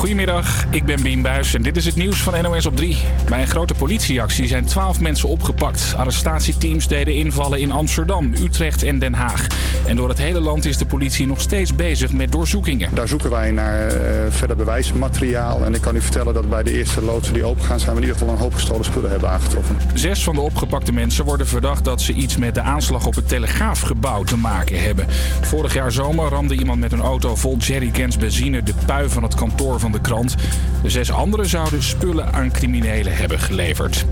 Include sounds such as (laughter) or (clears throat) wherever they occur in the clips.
Goedemiddag, ik ben Bien Buijs en dit is het nieuws van NOS op 3. Bij een grote politieactie zijn 12 mensen opgepakt. Arrestatieteams deden invallen in Amsterdam, Utrecht en Den Haag. En door het hele land is de politie nog steeds bezig met doorzoekingen. Daar zoeken wij naar uh, verder bewijsmateriaal. En ik kan u vertellen dat bij de eerste loodsen die opengaan... zijn we in ieder geval een hoop gestolen spullen hebben aangetroffen. Zes van de opgepakte mensen worden verdacht dat ze iets met de aanslag op het Telegraafgebouw te maken hebben. Vorig jaar zomer ramde iemand met een auto vol jerrycans benzine de pui van het kantoor van de krant. De zes anderen zouden spullen aan criminelen hebben geleverd.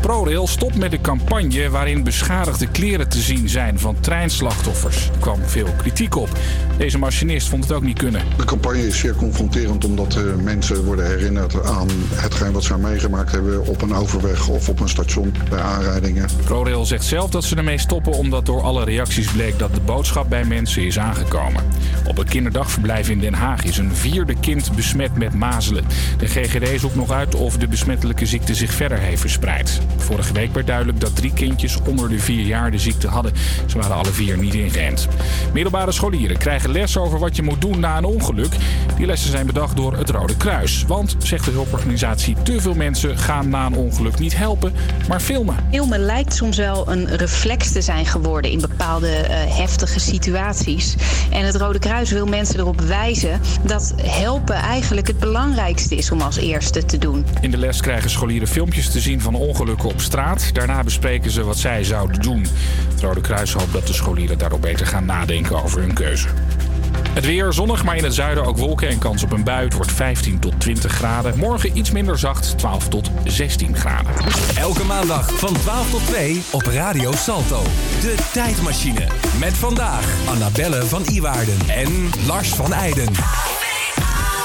ProRail stopt met de campagne waarin beschadigde kleren te zien zijn van treinslachtoffers. Er kwam veel kritiek op. Deze machinist vond het ook niet kunnen. De campagne is zeer confronterend omdat uh, mensen worden herinnerd aan hetgeen wat ze meegemaakt hebben op een overweg of op een station bij aanrijdingen. ProRail zegt zelf dat ze ermee stoppen omdat door alle reacties bleek dat de boodschap bij mensen is aangekomen. Op een kinderdagverblijf in Den Haag is een vierde kind besmet met mazelen. De GGD zoekt nog uit of de besmettelijke ziekte zich verder heeft verspreid. Vorige week werd duidelijk dat drie kindjes onder de vier jaar de ziekte hadden. Ze waren alle vier niet ingeënt. Middelbare scholieren krijgen les over wat je moet doen na een ongeluk. Die lessen zijn bedacht door het Rode Kruis. Want, zegt de hulporganisatie, te veel mensen gaan na een ongeluk niet helpen, maar filmen. Filmen lijkt soms wel een reflex te zijn geworden in bepaalde uh, heftige situaties. En het Rode Kruis wil mensen erop wijzen dat helpen eigenlijk het het belangrijkste is om als eerste te doen. In de les krijgen scholieren filmpjes te zien van ongelukken op straat. Daarna bespreken ze wat zij zouden doen. Het Rode Kruis hoopt dat de scholieren daarop beter gaan nadenken over hun keuze. Het weer zonnig, maar in het zuiden ook wolken en kans op een bui. Het wordt 15 tot 20 graden. Morgen iets minder zacht, 12 tot 16 graden. Elke maandag van 12 tot 2 op Radio Salto. De tijdmachine. Met vandaag Annabelle van Iwaarden en Lars van Eijden.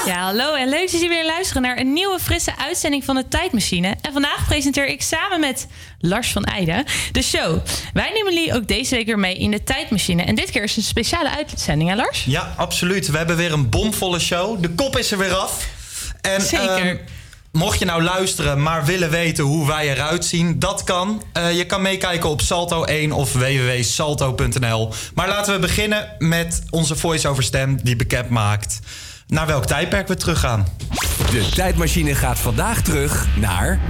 Ja, hallo en leuk dat jullie weer luisteren naar een nieuwe frisse uitzending van de Tijdmachine. En vandaag presenteer ik samen met Lars van Eijden de show. Wij nemen jullie ook deze week weer mee in de Tijdmachine. En dit keer is een speciale uitzending, hè Lars? Ja, absoluut. We hebben weer een bomvolle show. De kop is er weer af. En, Zeker. Um, Mocht je nou luisteren, maar willen weten hoe wij eruit zien, dat kan. Uh, je kan meekijken op Salto1 of www.salto.nl. Maar laten we beginnen met onze voice-over stem die bekend maakt naar welk tijdperk we teruggaan. De tijdmachine gaat vandaag terug naar.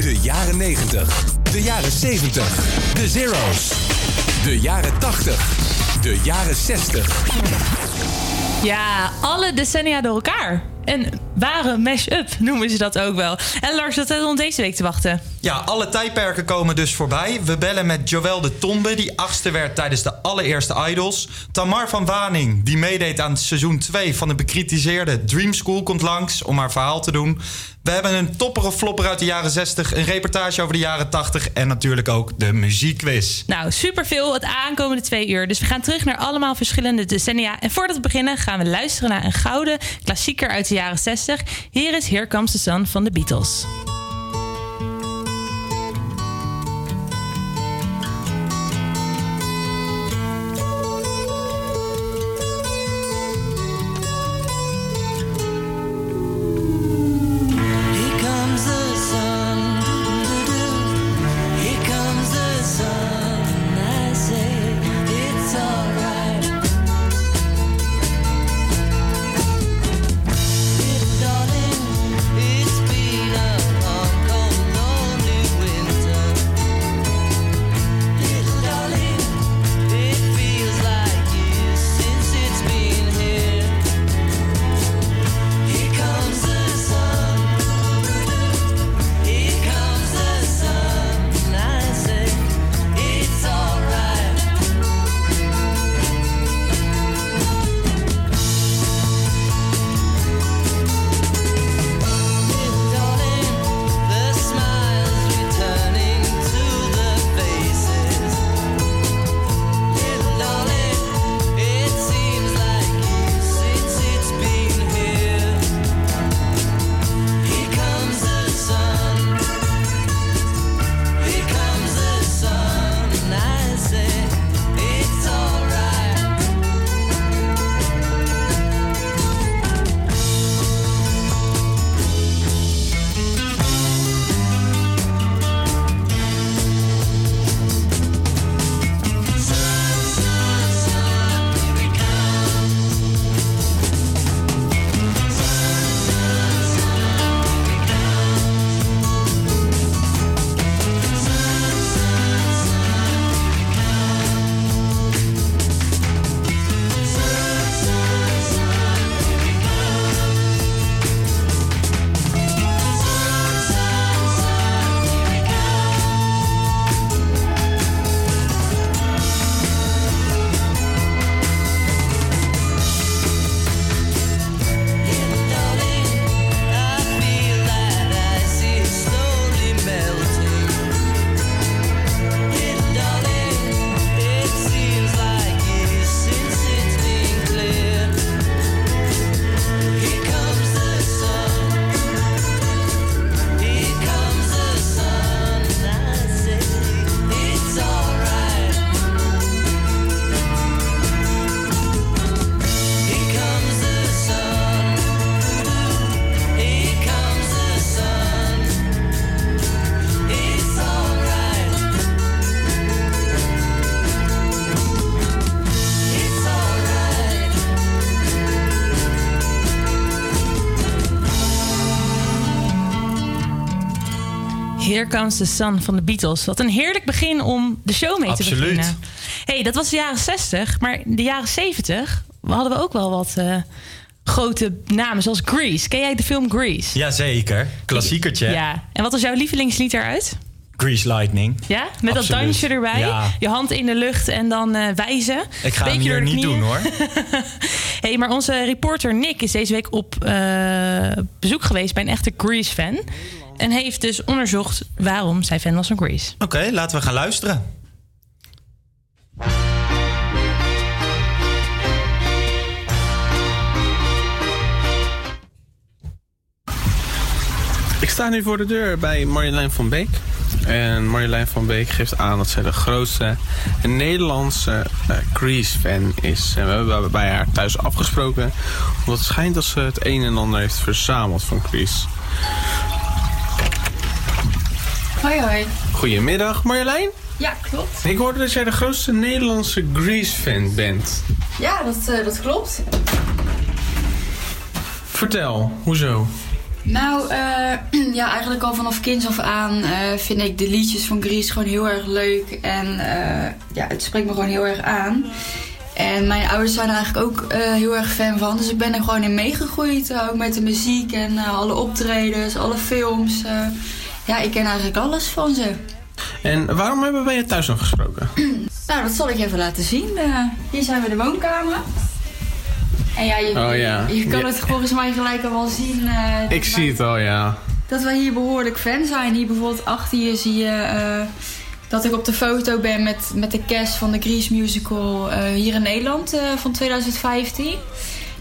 De jaren 90, de jaren 70, de zeros, de jaren 80, de jaren 60. Ja, alle decennia door elkaar. Een ware mash-up noemen ze dat ook wel. En Lars, dat staat ons deze week te wachten. Ja, alle tijdperken komen dus voorbij. We bellen met Joël de Tombe, die achtste werd tijdens de allereerste Idols. Tamar van Waning, die meedeed aan seizoen 2 van de bekritiseerde Dream School, komt langs om haar verhaal te doen. We hebben een toppere flopper uit de jaren 60, een reportage over de jaren 80 en natuurlijk ook de muziekquiz. Nou, superveel het aankomende twee uur. Dus we gaan terug naar allemaal verschillende decennia. En voordat we beginnen gaan we luisteren naar een gouden klassieker uit de jaren 60. Hier is Here Comes the Sun van de Beatles. Comes the Sun van de Beatles. Wat een heerlijk begin om de show mee Absoluut. te beginnen. hey, dat was de jaren 60, maar de jaren 70 hadden we ook wel wat eh, grote namen, zoals Grease. Ken jij de film Grease? Jazeker. Klassiekertje. Ja. En wat was jouw lievelingslied daaruit? Grease Lightning. Ja, met dat dansje erbij. Ja. Je hand in de lucht en dan eh, wijzen. Ik ga Beetje hier niet knieën. doen hoor. (laughs) hey, maar onze reporter Nick is deze week op eh, bezoek geweest bij een echte Grease-fan. En heeft dus onderzocht waarom zij fan was van Grease. Oké, laten we gaan luisteren. Ik sta nu voor de deur bij Marjolein van Beek. En Marjolein van Beek geeft aan dat zij de grootste Nederlandse eh, Grease-fan is. En we hebben bij haar thuis afgesproken. Omdat het schijnt dat ze het een en ander heeft verzameld van Grease. Hoi hoi. Goedemiddag Marjolein. Ja, klopt. Ik hoorde dat jij de grootste Nederlandse Grease-fan bent. Ja, dat, eh, dat klopt. Vertel, hoezo? Nou, eh, (clears throat) ja, eigenlijk al vanaf kinds af aan eh, vind ik de liedjes van Grease gewoon heel erg leuk. En ja, het spreekt me gewoon heel erg aan. En mijn ouders zijn er eigenlijk ook heel erg fan van. Dus ik ben er gewoon in meegegroeid. ook met de muziek en alle optredens, alle films. Ja, ik ken eigenlijk alles van ze. En waarom hebben wij je thuis nog gesproken? (clears throat) Nou, dat zal ik even laten zien. Eh, hier zijn we de woonkamer. En ja, je, Oh ja. je kan Ja. het volgens mij gelijk al wel zien. eh, Ik zie het al, ja. dat wij hier behoorlijk fan zijn. Hier bijvoorbeeld achter je zie je eh, dat ik op de foto ben met, met de cast van de Grease Musical hier in Nederland van 2015.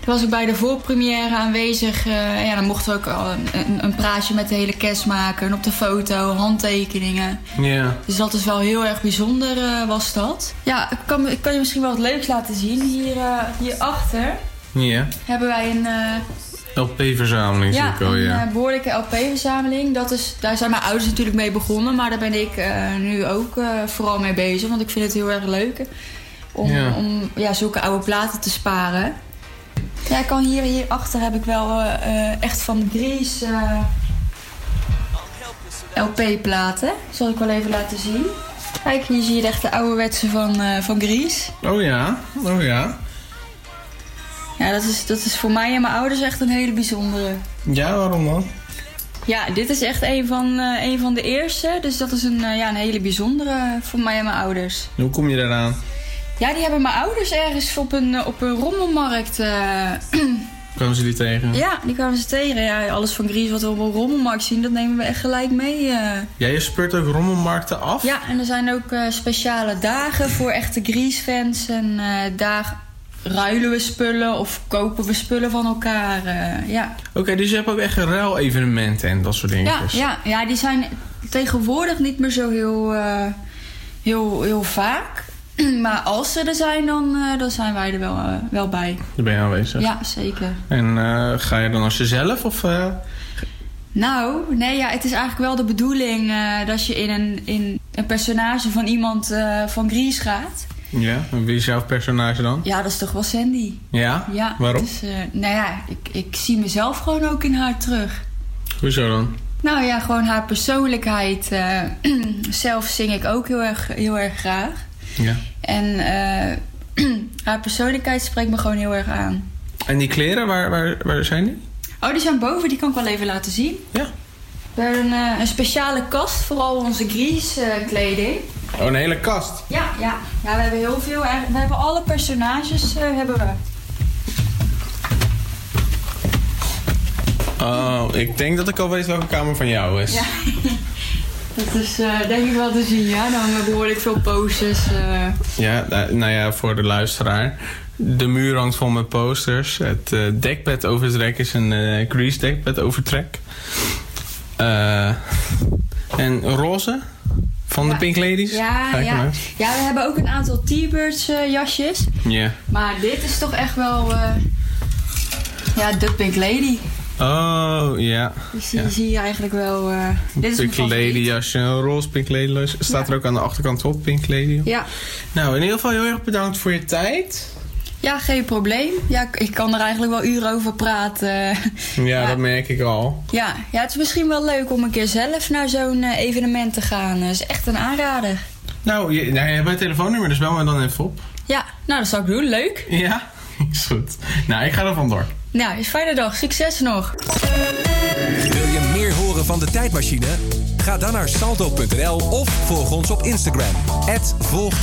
Daar was ik bij de voorpremière aanwezig. eh, ja, dan mochten we ook al een, een, een praatje met de hele cast maken. En op de foto, handtekeningen. Ja. Dus dat is wel heel erg bijzonder, eh, was dat. Ja, ik kan, ik kan je misschien wel wat leuks laten zien. Hier, eh, hierachter Ja. hebben wij een... LP-verzameling zie ja, ik al, een ja. eh, behoorlijke LP-verzameling. Dat is, daar zijn mijn ouders natuurlijk mee begonnen. Maar daar ben ik nu ook vooral mee bezig. Want ik vind het heel erg leuk om, Ja. om ja, zulke oude platen te sparen. Ja, ik kan hier, hierachter heb ik wel eh, eh, echt van de Grease eh, LP-platen. Zal ik wel even laten zien. Kijk, hier zie je de echte ouderwetse van, eh van Grease. Oh ja, oh ja. Ja, dat is, dat is voor mij en mijn ouders echt een hele bijzondere. Ja, waarom dan? Ja, dit is echt een van, een van de eerste. Dus dat is een, ja, een hele bijzondere voor mij en mijn ouders. Hoe kom je daaraan? Ja, die hebben mijn ouders ergens op een, eh, op een rommelmarkt. eh, (clears throat) Komen ze die tegen? ja, die kwamen ze tegen. Ja, alles van Gries wat we op een rommelmarkt zien, dat nemen we echt gelijk mee. eh. Ja, je speurt ook rommelmarkten af? Ja, en er zijn ook speciale dagen voor echte Gries-fans. En daar ruilen we spullen of kopen we spullen van elkaar. ja. Oké, dus je hebt ook echt een ruilevenementen en dat soort Ja, dingetjes. ja, ja, die zijn tegenwoordig niet meer zo heel, heel, heel vaak. (clears throat) Maar als ze er zijn, dan, eh, dan zijn wij er wel, eh, wel bij. Daar ben je aanwezig. Ja, zeker. En eh, ga je dan als jezelf of... Nou, nee, ja, het is eigenlijk wel de bedoeling dat je in een, in een personage van iemand van Grease gaat. ja, en wie is jouw personage dan? Ja, dat is toch wel Sandy. Ja? Ja, Waarom? Dus, nou ja, ik, ik zie mezelf gewoon ook in haar terug. Hoezo dan? Nou ja, gewoon haar persoonlijkheid. (clears throat) zelf zing ik ook heel erg, heel erg graag. Ja. En eh, (clears throat) haar persoonlijkheid spreekt me gewoon heel erg aan. En die kleren, waar, waar, waar zijn die? Oh, die zijn boven, die kan ik wel even laten zien. Ja. We hebben een, eh, een speciale kast voor al onze Grease eh, kleding. Oh, een hele kast. Ja, ja. ja, we hebben heel veel. We hebben alle personages hebben we. Oh, ik denk dat ik al weet welke kamer van jou is. Ja. (laughs) Dat is eh, denk ik wel te zien, ja. Dan we behoorlijk veel posters. eh. Ja, nou nou ja, voor de luisteraar. De muur hangt vol met posters. Het eh, dekbed overtrek is een eh grease dekbed overtrek. Eh, en roze van de. Pink Ladies. Ja, ja. ja, we hebben ook een aantal T-Birds eh, jasjes. Ja. Maar dit is toch echt wel... eh, ja, de Pink Lady. Oh, ja. Dus die Ja. zie je eigenlijk wel... eh, dit is Pink Lady jasje, een roze Pink Lady jasje. Staat Ja. er ook aan de achterkant op, Pink Lady. Ja, Nou, in ieder geval heel erg bedankt voor je tijd. Ja, geen probleem. Ja, ik- kan er eigenlijk wel uren over praten. (laughs) Ja, dat merk ik al. Ja, ja, het is misschien wel leuk om een keer zelf naar zo'n eh, evenement te gaan. Dat is echt een aanrader. Nou, je, nou, je hebt mijn telefoonnummer, dus bel me dan even op. Ja, nou dat zal ik doen. Leuk. Ja, (laughs) is goed. Nou, ik ga er vandoor. Nou, is fijne dag. Succes nog. Wil je meer horen van de tijdmachine? Ga dan naar salto.nl of volg ons op Instagram. Volg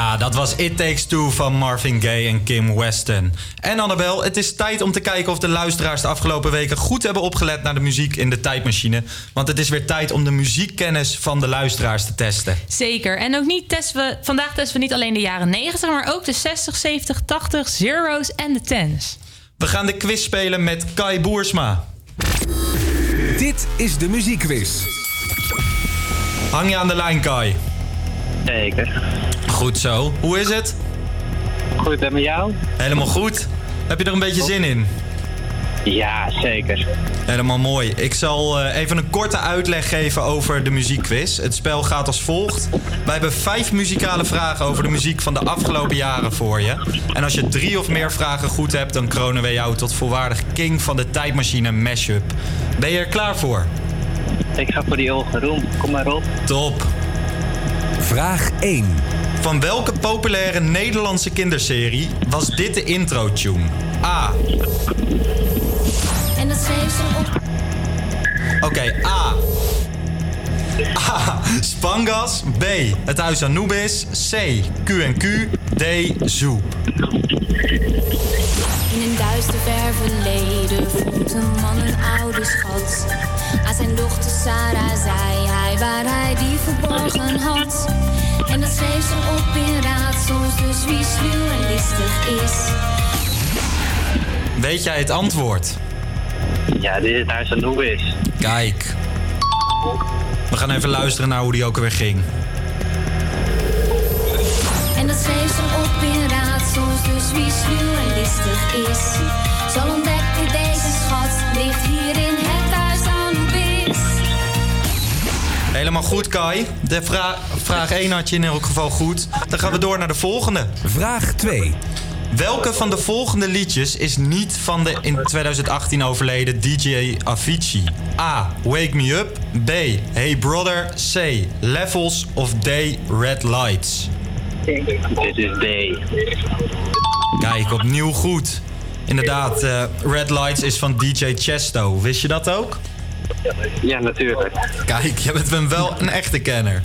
Ja, dat was It Takes Two van Marvin Gaye en Kim Weston. En Annabel, het is tijd om te kijken of de luisteraars de afgelopen weken goed hebben opgelet naar de muziek in de tijdmachine. Want het is weer tijd om de muziekkennis van de luisteraars te testen. Zeker. En ook niet testen we, vandaag testen we niet alleen de jaren 90, maar ook de 60, 70, 80, zero's en de tens. We gaan de quiz spelen met Kai Boersma. Dit is de muziekquiz. Hang je aan de lijn, Kai? Zeker. Goed zo. Hoe is het? Goed, en met jou? Helemaal goed. Heb je er een beetje zin in? Ja, zeker. Helemaal mooi. Ik zal eh, even een korte uitleg geven over de muziekquiz. Het spel gaat als volgt. Wij hebben vijf muzikale vragen over de muziek van de afgelopen jaren voor je. En als je drie of meer vragen goed hebt, dan kronen we jou tot volwaardig king van de tijdmachine mashup. Ben je er klaar voor? Ik ga voor die ogen roem. Kom maar op. Top. Vraag 1. Van welke populaire Nederlandse kinderserie was dit de intro-tune? A. En dat schreef ze op. Oké, A. A. Spangas. B. Het Huis Anubis. C. Q&Q. D. Zoep. In een duister ver verleden vond een man een oude schat. Aan zijn dochter Sarah zei hij waar hij die verborgen had. En dat schreef ze op in raadsels, dus wie sluw en listig is. Weet jij het antwoord? Ja, dit is het Huis Anubis. Kijk. We gaan even luisteren naar hoe die ook alweer ging. En dat schreef ze op in raadsels, dus wie sluw en listig is, zal ontdekken deze schat ligt hier Helemaal goed, Kai. De vra- vraag 1 had je in elk geval goed. Dan gaan we door naar de volgende. Vraag 2. Welke van de volgende liedjes is niet van de in 2018 overleden DJ Avicii? A. Wake Me Up. B. Hey Brother. C. Levels. Of D. Red Lights. Dit is D. Kijk, opnieuw goed. Inderdaad, eh, Red Lights is van DJ Chesto. Wist je dat ook? Ja, natuurlijk. Kijk, je bent wel een echte kenner.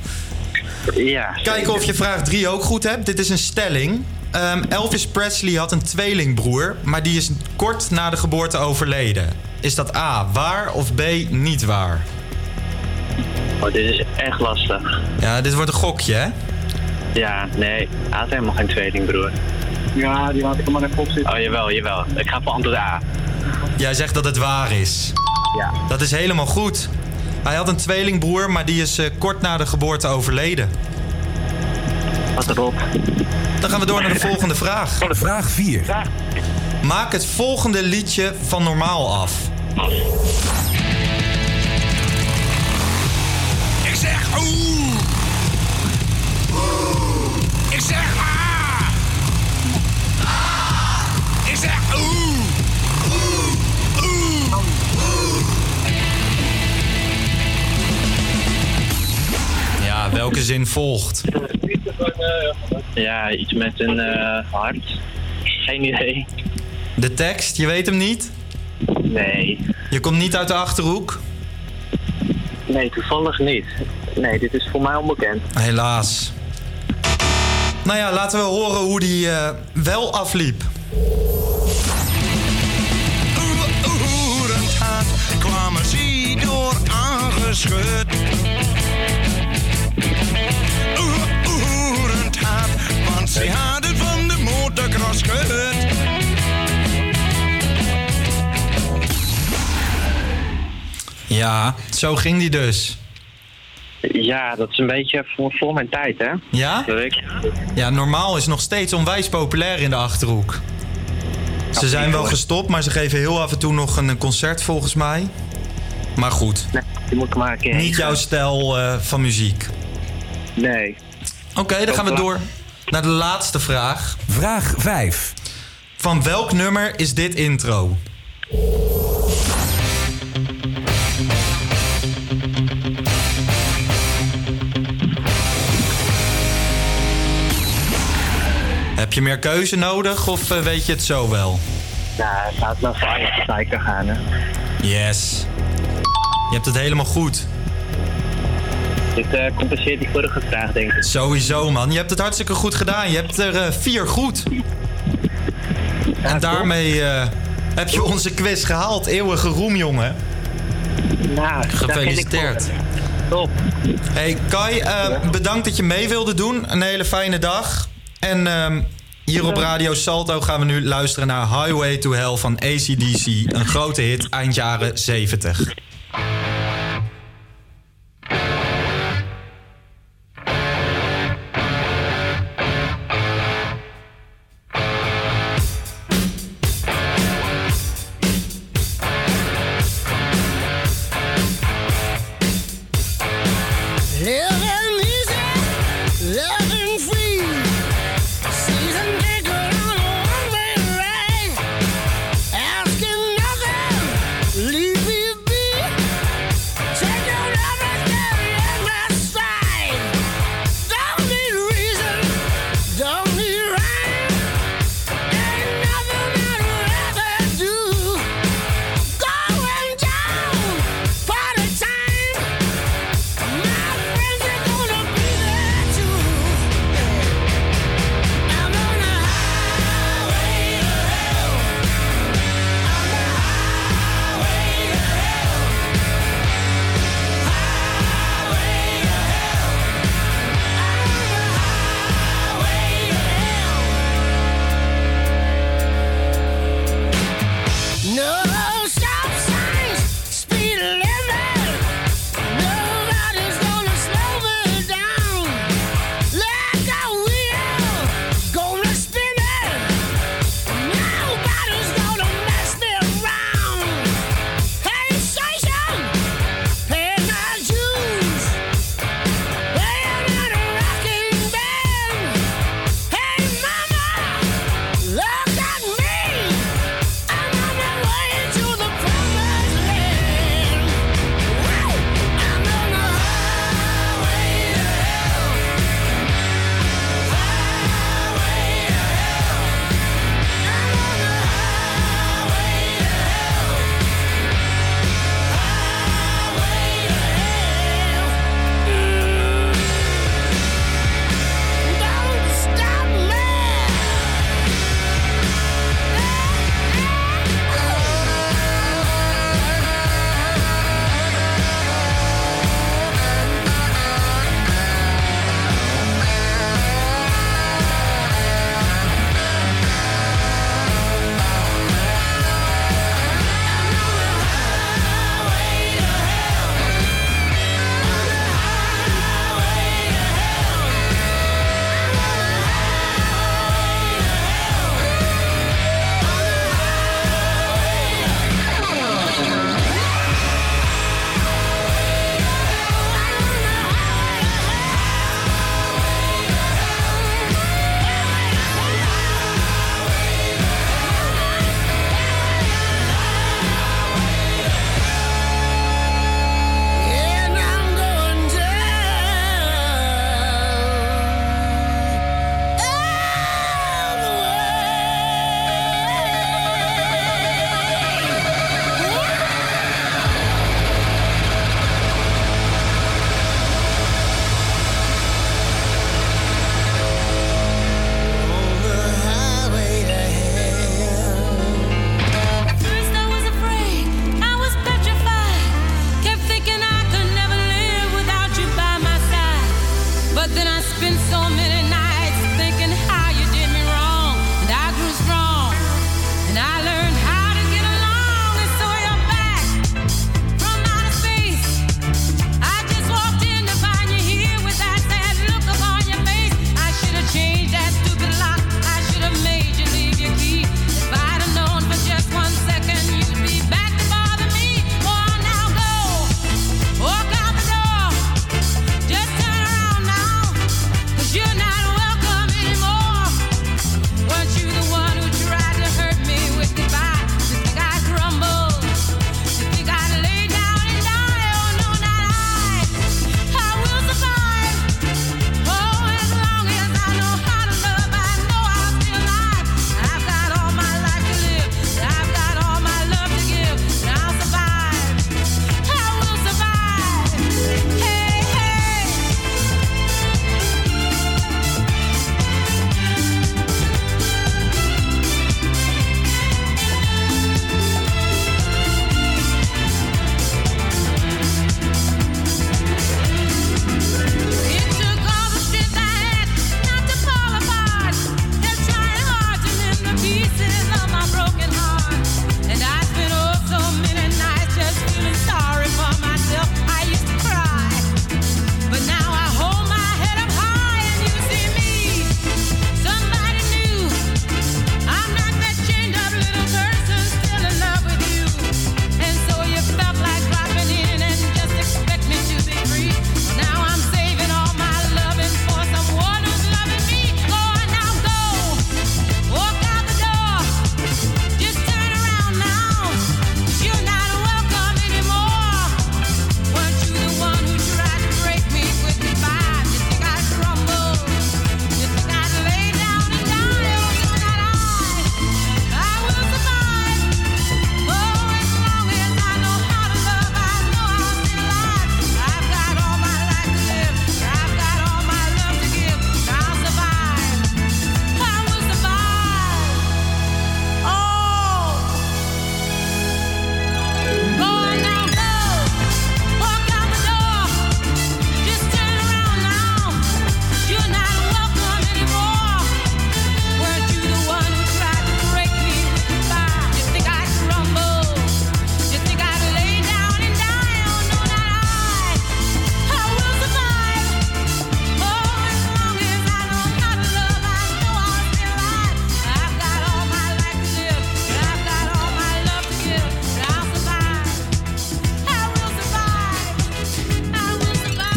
Ja. Kijken of je vraag 3 ook goed hebt. Dit is een stelling. Ehm, Elvis Presley had een tweelingbroer, maar die is kort na de geboorte overleden. Is dat A, waar of B, niet waar? Oh, dit is echt lastig. Ja, dit wordt een gokje, hè? Ja, nee. Hij had helemaal geen tweelingbroer. Ja, die laat ik er maar even op zitten. Oh, jawel, jawel. Ik ga voor antwoord A. Jij zegt dat het waar is. Ja. Dat is helemaal goed. Hij had een tweelingbroer, maar die is eh, kort na de geboorte overleden. Wat erop. Dan gaan we door naar de volgende vraag. Vraag 4. Maak het volgende liedje van normaal af. Ik zeg oeh. Oeh. Ik zeg ah. Welke zin volgt? Ja, iets met een eh, hart. Geen idee. De tekst, je weet hem niet? Nee. Je komt niet uit de achterhoek? Nee, toevallig niet. Nee, dit is voor mij onbekend. Helaas. Nou ja, laten we horen hoe die eh, wel afliep. Oerend kwamen door aangeschud. Ze hadden van de motocross gehut. Ja, zo ging die dus. Ja, dat is een beetje voor, voor mijn tijd, hè? Ja? Ja, normaal is nog steeds onwijs populair in de achterhoek. Ze zijn wel gestopt, maar ze geven heel af en toe nog een concert volgens mij. Maar goed, Nee, die moet ik maar een keer niet jouw stijl eh, van muziek. Nee. Oké, dan gaan we door naar de laatste vraag. Vraag 5. Van welk nummer is dit intro? Heb je meer keuze nodig of eh, weet je het zo wel? Nou, laat nou voor Anja Stijker gaan, hè. Yes. Je hebt het helemaal goed. Dit eh, compenseert die vorige vraag, denk ik. Sowieso, man. Je hebt het hartstikke goed gedaan. Je hebt er eh, vier goed. en daarmee eh, heb je onze quiz gehaald. Eeuwige roem, jongen. Nou, Gefeliciteerd. Top. Hey Kai, eh, bedankt dat je mee wilde doen. Een hele fijne dag. En ehm, hier op Radio Salto gaan we nu luisteren naar Highway to Hell van ACDC. Een grote hit eind jaren 70.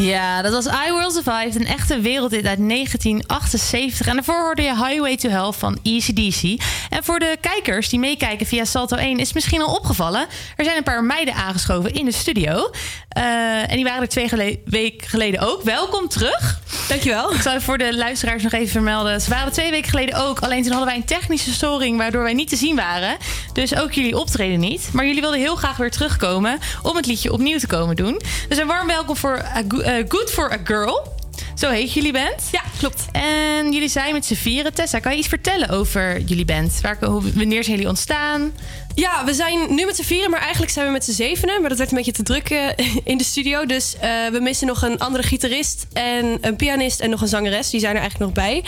Ja, dat was I Will Survive, een echte wereldhit uit 1978. En daarvoor hoorde je Highway to Hell van ECDC. En voor de kijkers die meekijken via Salto 1 is het misschien al opgevallen. Er zijn een paar meiden aangeschoven in de studio. Eh, en die waren er twee gele- weken geleden ook. Welkom terug. Dankjewel. Ik zal voor de luisteraars nog even vermelden. Ze waren twee weken geleden ook. Alleen toen hadden wij een technische storing waardoor wij niet te zien waren. Dus ook jullie optreden niet. Maar jullie wilden heel graag weer terugkomen om het liedje opnieuw te komen doen. Dus een warm welkom voor eh, Good for a Girl. Zo heet jullie band. Ja, klopt. En jullie zijn met z'n vieren. Tessa, kan je iets vertellen over jullie band? Waar, hoe, wanneer zijn jullie ontstaan? Ja, we zijn nu met z'n vieren, maar eigenlijk zijn we met z'n zevenen. Maar dat werd een beetje te druk eh, (laughs) in de studio. Dus eh, we missen nog een andere gitarist en een pianist en nog een zangeres. Die zijn er eigenlijk nog bij.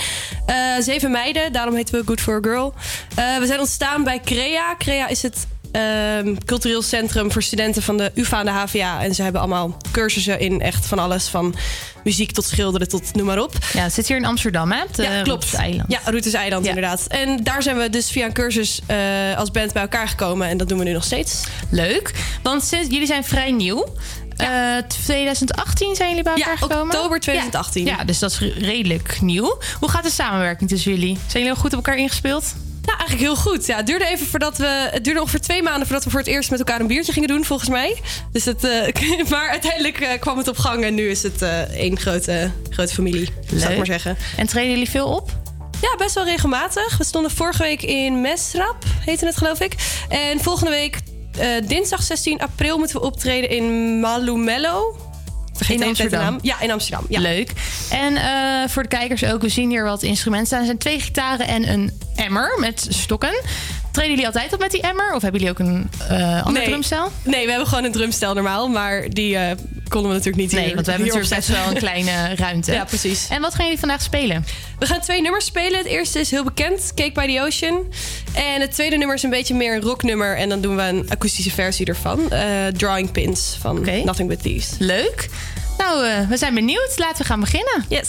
Eh, zeven meiden, daarom heten we Good for a Girl. Eh, we zijn ontstaan bij CREA. CREA is het ehm, cultureel centrum voor studenten van de UvA en de HVA. En ze hebben allemaal cursussen in echt van alles. Van muziek tot schilderen tot noem maar op. Ja, het zit hier in Amsterdam, hè? De ja, klopt. eiland. Ja, Routes Eiland inderdaad. En daar zijn we dus via een cursus eh, als band bij elkaar gekomen. En dat doen we nu nog steeds. Leuk. Want sinds, jullie zijn vrij nieuw. Eh, 2018 zijn jullie bij elkaar Ja, gekomen? oktober 2018. Ja. ja, dus dat is re- redelijk nieuw. Hoe gaat de samenwerking tussen jullie? Zijn jullie goed op elkaar ingespeeld? Nou, eigenlijk heel goed. Ja, het duurde even voordat we. Het duurde ongeveer twee maanden voordat we voor het eerst met elkaar een biertje gingen doen, volgens mij. Dus het, eh, (laughs) maar uiteindelijk eh, kwam het op gang en nu is het eh, één grote, grote familie, zou ik Leuk. maar zeggen. En treden jullie veel op? Ja, best wel regelmatig. We stonden vorige week in Mesrap, heette het geloof ik. En volgende week, dinsdag 16 april, moeten we optreden in Malumello. Vergeet In Amsterdam. Ja, in Amsterdam. Ja. Leuk. En eh, voor de kijkers ook, we zien hier wat instrumenten staan. Er zijn twee gitaren en een emmer met stokken. Treden jullie altijd op met die emmer? Of hebben jullie ook een eh ander Nee. drumstel? Nee, we hebben gewoon een drumstel normaal. Maar die, eh, konden we natuurlijk niet Nee, hier- want we hebben natuurlijk best wel een kleine (laughs) ruimte. Ja, precies. En wat gaan jullie vandaag spelen? We gaan twee nummers spelen. Het eerste is heel bekend, Cake by the Ocean. En het tweede nummer is een beetje meer een rocknummer. En dan doen we een akoestische versie ervan. Eh, Drawing Pins van Nothing But Thieves. Leuk. Nou, we zijn benieuwd. Laten we gaan beginnen. Yes.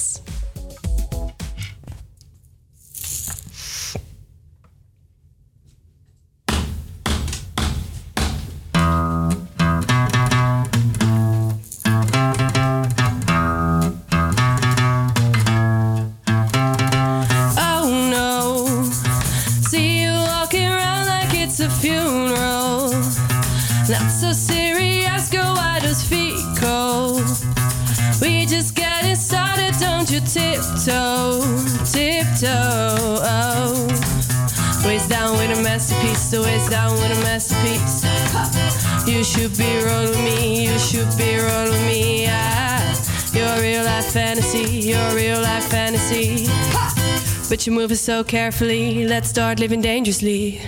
Tiptoe, tiptoe. Oh. Waist down with a masterpiece, the waist down with a masterpiece. You should be rolling me, you should be rolling me. Ah, you're a real life fantasy, you're a real life fantasy. But you move it so carefully, let's start living dangerously.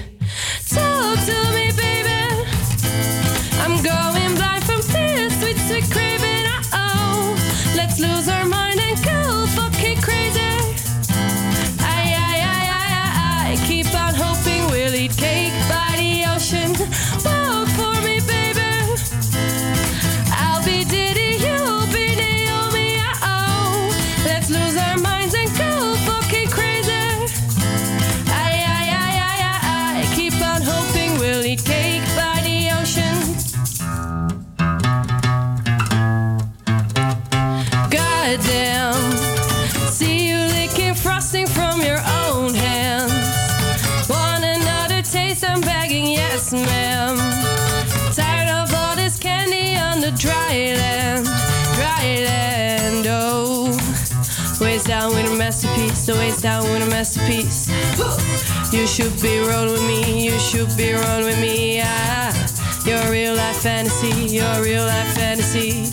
The waist down with a masterpiece. You should be rolling with me, you should be rolling with me. Ah, you're real life fantasy, you're real life fantasy.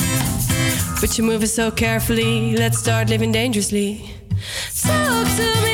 But you move it so carefully, let's start living dangerously. Talk to me,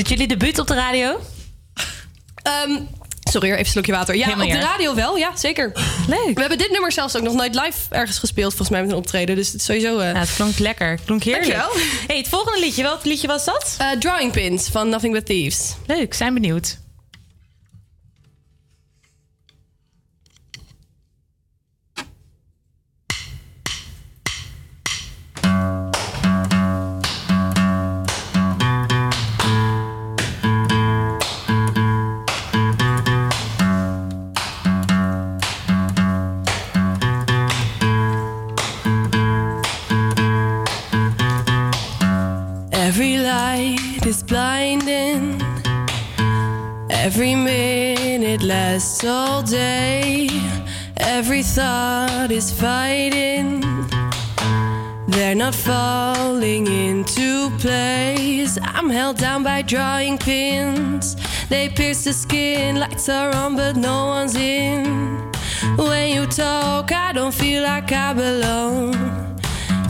Zit jullie debuut op de radio? Ehm, sorry, hoor, even een slokje water. Ja, Helemaal op de radio wel. Ja, zeker. Leuk. We hebben dit nummer zelfs ook nog nooit live ergens gespeeld, volgens mij met een optreden. Dus het is sowieso... eh Ja, het klonk lekker. Klonk heerlijk. Dankjewel. Hey, het volgende liedje, welk liedje was dat? eh, Drawing Pins van Nothing But Thieves. Leuk, zijn benieuwd. Is blinding. Every minute lasts all day. Every thought is fighting. They're not falling into place. I'm held down by drawing pins. They pierce the skin, lights are on, but no one's in. When you talk, I don't feel like I belong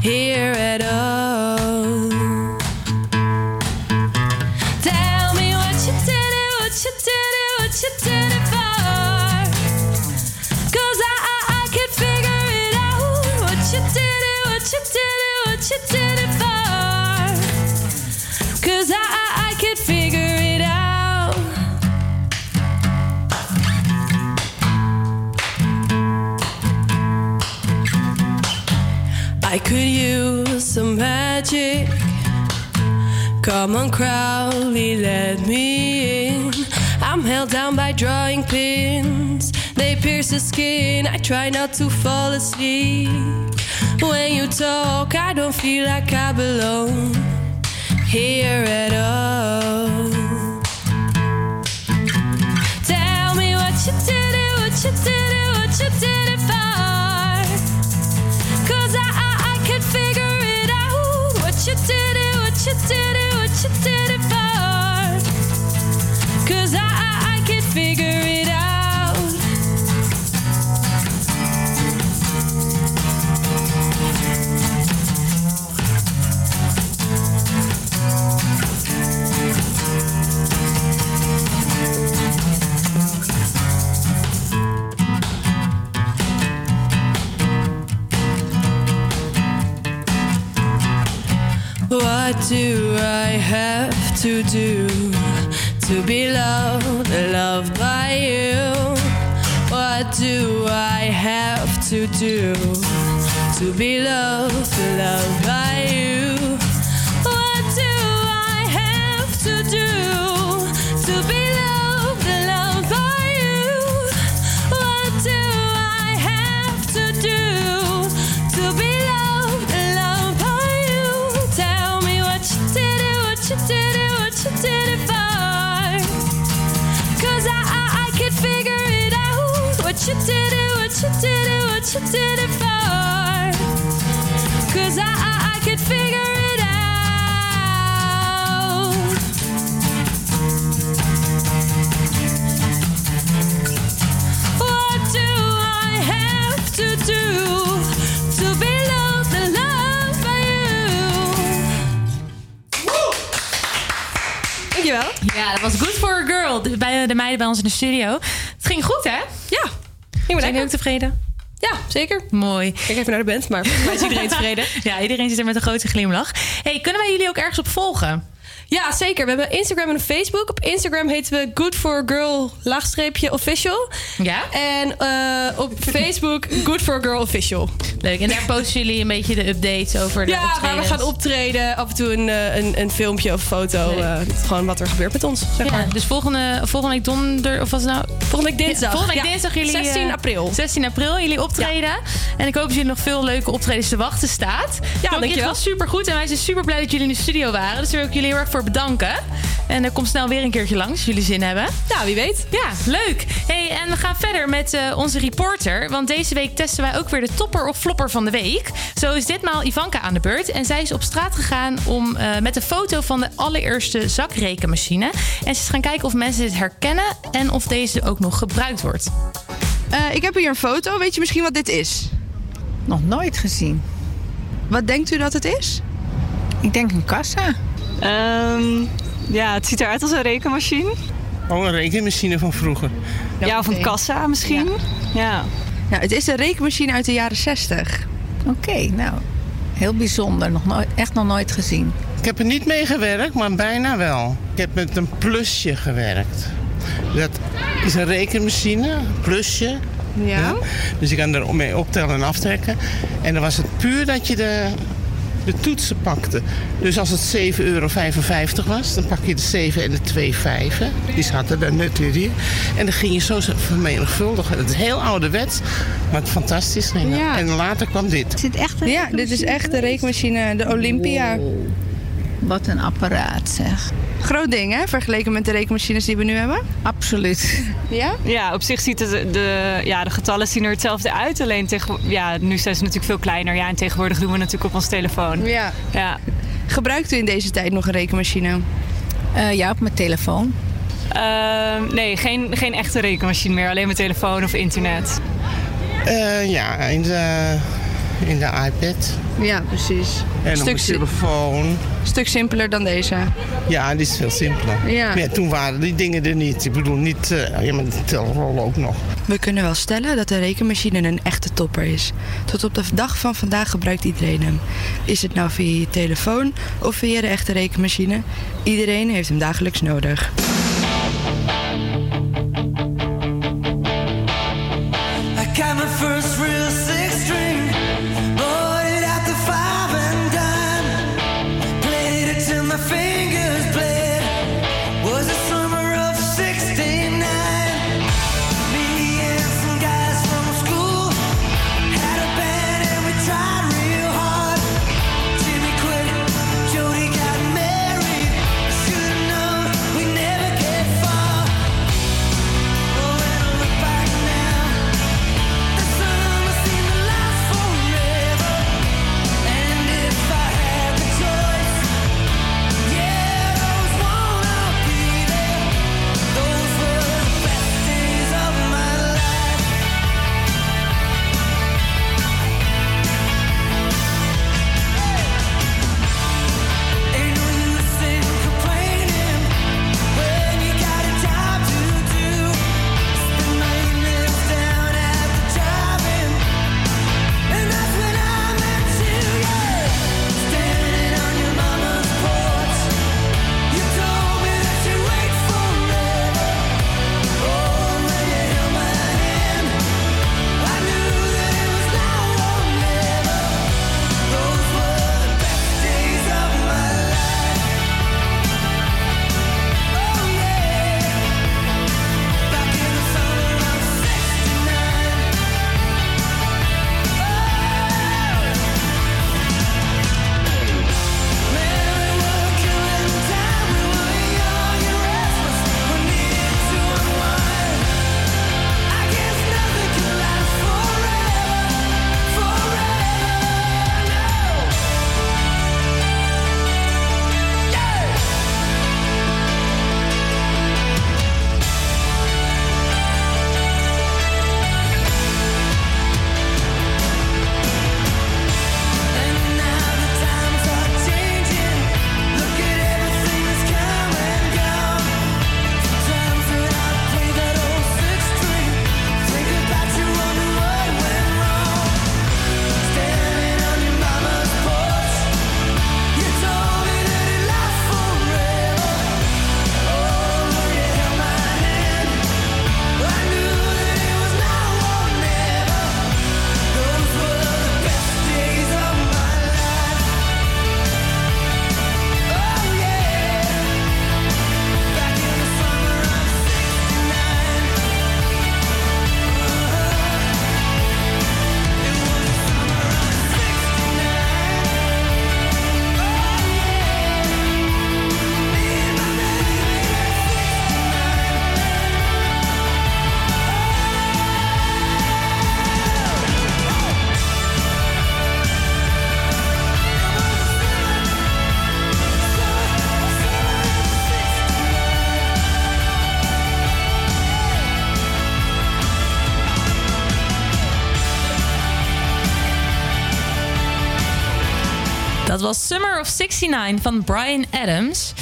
here at all. Come on, Crowley, let me in. I'm held down by drawing pins. They pierce the skin. I try not to fall asleep. When you talk, I don't feel like I belong here at all. Tell me what you did it, what you did it, what you did it for. Cause I, I, I could figure it out. What you did it, what you did it, what you did What do I have to do to be loved, loved by you? What do I have to do to be loved, loved by you? You did it for. Cause I, I, I could figure it out. What do I have to do to be loved and loved by you? Dankjewel. Ja, dat was Good for a Girl. de- Bij de meiden bij ons in de studio. Het ging goed, hè? Ja. Zijn jullie ook tevreden? Ja, zeker. Mooi. Kijk even naar de band, maar is iedereen tevreden. (laughs) ja, iedereen zit er met een grote glimlach. Hey, kunnen wij jullie ook ergens op volgen? Ja, zeker. We hebben Instagram en Facebook. Op Instagram heten we Good for Girl laagstreepje official. Ja. En eh, op Facebook (laughs) Good for Girl official. Leuk. En daar posten jullie een beetje de updates over de Ja, waar we gaan optreden. Af en toe een, eh, een, een filmpje of foto. Eh, gewoon wat er gebeurt met ons, zeg Ja, maar. dus volgende, volgende week donder, of wat is het nou? Volgende week dinsdag. Ja, volgende week dinsdag jullie... 16 eh, april. 16 april, jullie optreden. En ik hoop dat jullie nog veel leuke optredens te wachten staat. Ja, dankjewel. wel super goed. En wij zijn super blij dat jullie in de studio waren. Dus daar wil ik jullie heel erg voor bedanken. En er komt snel weer een keertje langs als jullie zin hebben. Ja, wie weet. Ja, leuk. Hey, en we gaan verder met eh, onze reporter. Want deze week testen wij ook weer de topper of flopper van de week. Zo is ditmaal Ivanka aan de beurt. En zij is op straat gegaan om, eh, met een foto van de allereerste zakrekenmachine. En ze is gaan kijken of mensen dit herkennen en of deze ook nog gebruikt wordt. Eh, ik heb hier een foto. Weet je misschien wat dit is? Nog nooit gezien. Wat denkt u dat het is? Ik denk een kassa. Ehm, ja, het ziet eruit als een rekenmachine. Oh, een rekenmachine van vroeger. Ja, of een kassa misschien. Ja. Nou, het is een rekenmachine uit de jaren 60. Oké, nou, heel bijzonder. Nog nooit, echt nog nooit gezien. Ik heb er niet mee gewerkt, maar bijna wel. Ik heb met een plusje gewerkt. Dat is een rekenmachine, een plusje. Ja. Dus je kan er mee optellen en aftrekken. En dan was het puur dat je de, de toetsen pakte. Dus als het 7,55 euro was, dan pak je de 7 en de 2 vijven. Die zaten daar net weer hier. En dan ging je zo vermenigvuldigen. Het is heel ouderwets, maar het fantastisch ging. Ja. En later kwam dit. Is dit echt een Ja, dit is echt de rekenmachine, de Olympia. Wat een apparaat zeg. Groot ding, hè? Vergeleken met de rekenmachines die we nu hebben. Absoluut. Ja? Ja, op zich ziet het de, ja, de getallen zien er hetzelfde uit. Alleen tegen, ja, nu zijn ze natuurlijk veel kleiner. Ja, en tegenwoordig doen we natuurlijk op ons telefoon. Ja. Ja. Gebruikt u in deze tijd nog een rekenmachine? Eh, ja, op mijn telefoon. Ehm, nee, geen, geen echte rekenmachine meer. Alleen mijn telefoon of internet. Eh, ja, in de in de iPad. Ja, precies. En op Stuk si- telefoon. Stuk simpeler dan deze. Ja, die is veel simpeler. Ja. Maar ja, toen waren die dingen er niet. Ik bedoel, niet... eh, ja, maar de telrol ook nog. We kunnen wel stellen dat de rekenmachine een echte topper is. Tot op de dag van vandaag gebruikt iedereen hem. Is het nou via je telefoon of via de echte rekenmachine? Iedereen heeft hem dagelijks nodig. Summer of 69 van Brian Adams.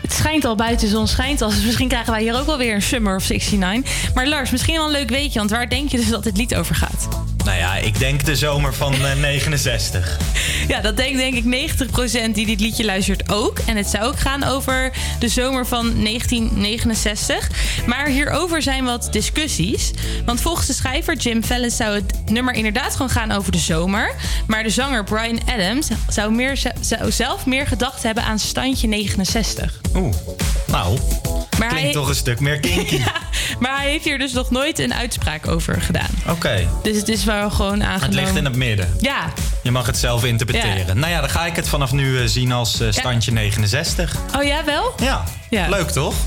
Het schijnt al buiten, zon schijnt al. (laughs) Dus misschien krijgen wij hier ook wel weer een Summer of 69. Maar Lars, misschien wel een leuk weetje. Want waar denk je dus dat dit lied over gaat? Nou ja, ik denk de zomer van eh, (laughs) 69. Ja, dat denkt denk ik 90% die dit liedje luistert ook. En het zou ook gaan over de zomer van 1969. Maar hierover zijn wat discussies. Want volgens de schrijver Jim Fallon zou het nummer inderdaad gewoon gaan over de zomer. Maar de zanger Brian Adams zou, meer, zou zelf meer gedacht hebben aan standje 69. Oeh, nou, Maar klinkt hij- toch een stuk meer kinky. (laughs) Maar hij heeft hier dus nog nooit een uitspraak over gedaan. Oké, Dus het is wel gewoon het aangenomen. ligt in het midden. Ja, Je mag het zelf interpreteren. Ja. Nou ja, dan ga ik het vanaf nu eh, zien als eh, standje 69. oh ja, wel? Ja, Ja. leuk toch? (laughs)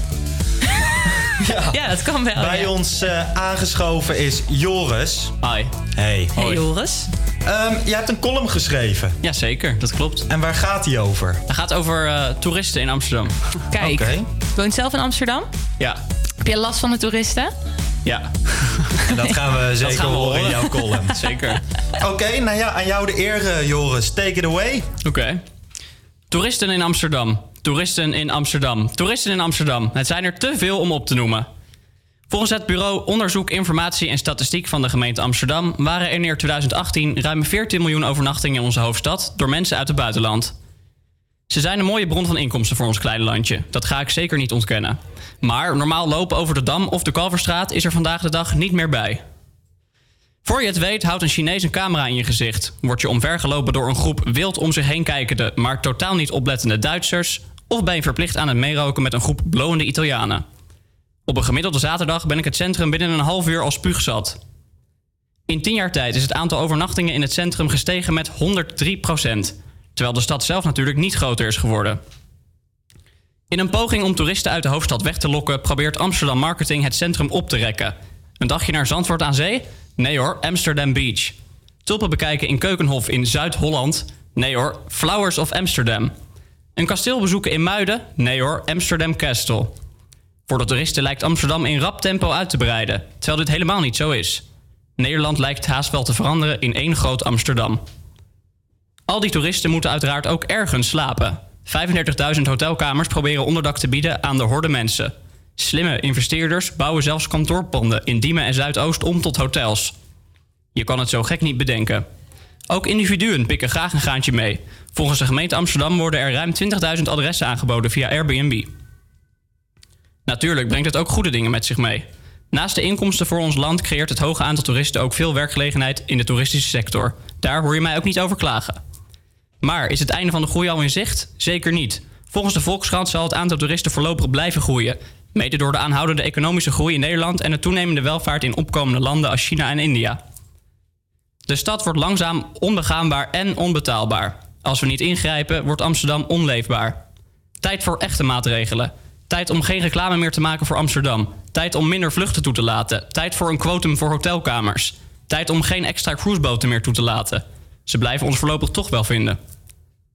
Ja, dat kan wel. Bij ja. ons eh, aangeschoven is Joris. Hi. Hey. Hey Joris. Ehm, je hebt een column geschreven. Jazeker, dat klopt. En waar gaat die over? Het gaat over eh, toeristen in Amsterdam. Kijk, Oké. Woont zelf in Amsterdam? Ja. Heb je last van de toeristen? Ja. (laughs) En dat gaan we zeker gaan we horen in jouw column. (laughs) Zeker. Oké, nou ja, aan jou de eer, eh, Joris. Take it away. Oké. Toeristen in Amsterdam. Toeristen in Amsterdam. Toeristen in Amsterdam. Het zijn er te veel om op te noemen. Volgens het bureau Onderzoek, Informatie en Statistiek van de gemeente Amsterdam waren er in 2018 ruim 14 miljoen overnachtingen in onze hoofdstad door mensen uit het buitenland. Ze zijn een mooie bron van inkomsten voor ons kleine landje. Dat ga ik zeker niet ontkennen. Maar normaal lopen over de Dam of de Kalverstraat is er vandaag de dag niet meer bij. Voor je het weet houdt een Chinees een camera in je gezicht. Word je omvergelopen door een groep wild om zich heen kijkende, maar totaal niet oplettende Duitsers. Of ben je verplicht aan het meeroken met een groep blowende Italianen. Op een gemiddelde zaterdag ben ik het centrum binnen een half uur al spuugzat. In tien jaar tijd is het aantal overnachtingen in het centrum gestegen met 103 Terwijl de stad zelf natuurlijk niet groter is geworden. In een poging om toeristen uit de hoofdstad weg te lokken, probeert Amsterdam Marketing het centrum op te rekken. Een dagje naar Zandvoort aan zee? Nee hoor, Amsterdam Beach. Tulpen bekijken in Keukenhof in Zuid-Holland? Nee hoor, Flowers of Amsterdam. Een kasteel bezoeken in Muiden? Nee hoor, Amsterdam Castle. Voor de toeristen lijkt Amsterdam in rap tempo uit te breiden, terwijl dit helemaal niet zo is. Nederland lijkt haast wel te veranderen in één groot Amsterdam. Al die toeristen moeten uiteraard ook ergens slapen. 35.000 hotelkamers proberen onderdak te bieden aan de horde mensen. Slimme investeerders bouwen zelfs kantoorpanden in Diemen en Zuidoost om tot hotels. Je kan het zo gek niet bedenken. Ook individuen pikken graag een gaantje mee. Volgens de gemeente Amsterdam worden er ruim 20.000 adressen aangeboden via Airbnb. Natuurlijk brengt het ook goede dingen met zich mee. Naast de inkomsten voor ons land creëert het hoge aantal toeristen ook veel werkgelegenheid in de toeristische sector. Daar hoor je mij ook niet over klagen. Maar is het einde van de groei al in zicht? Zeker niet. Volgens de Volkskrant zal het aantal toeristen voorlopig blijven groeien. Mede door de aanhoudende economische groei in Nederland en de toenemende welvaart in opkomende landen als China en India. De stad wordt langzaam onbegaanbaar en onbetaalbaar. Als we niet ingrijpen, wordt Amsterdam onleefbaar. Tijd voor echte maatregelen. Tijd om geen reclame meer te maken voor Amsterdam. Tijd om minder vluchten toe te laten. Tijd voor een quotum voor hotelkamers. Tijd om geen extra cruiseboten meer toe te laten. Ze blijven ons voorlopig toch wel vinden.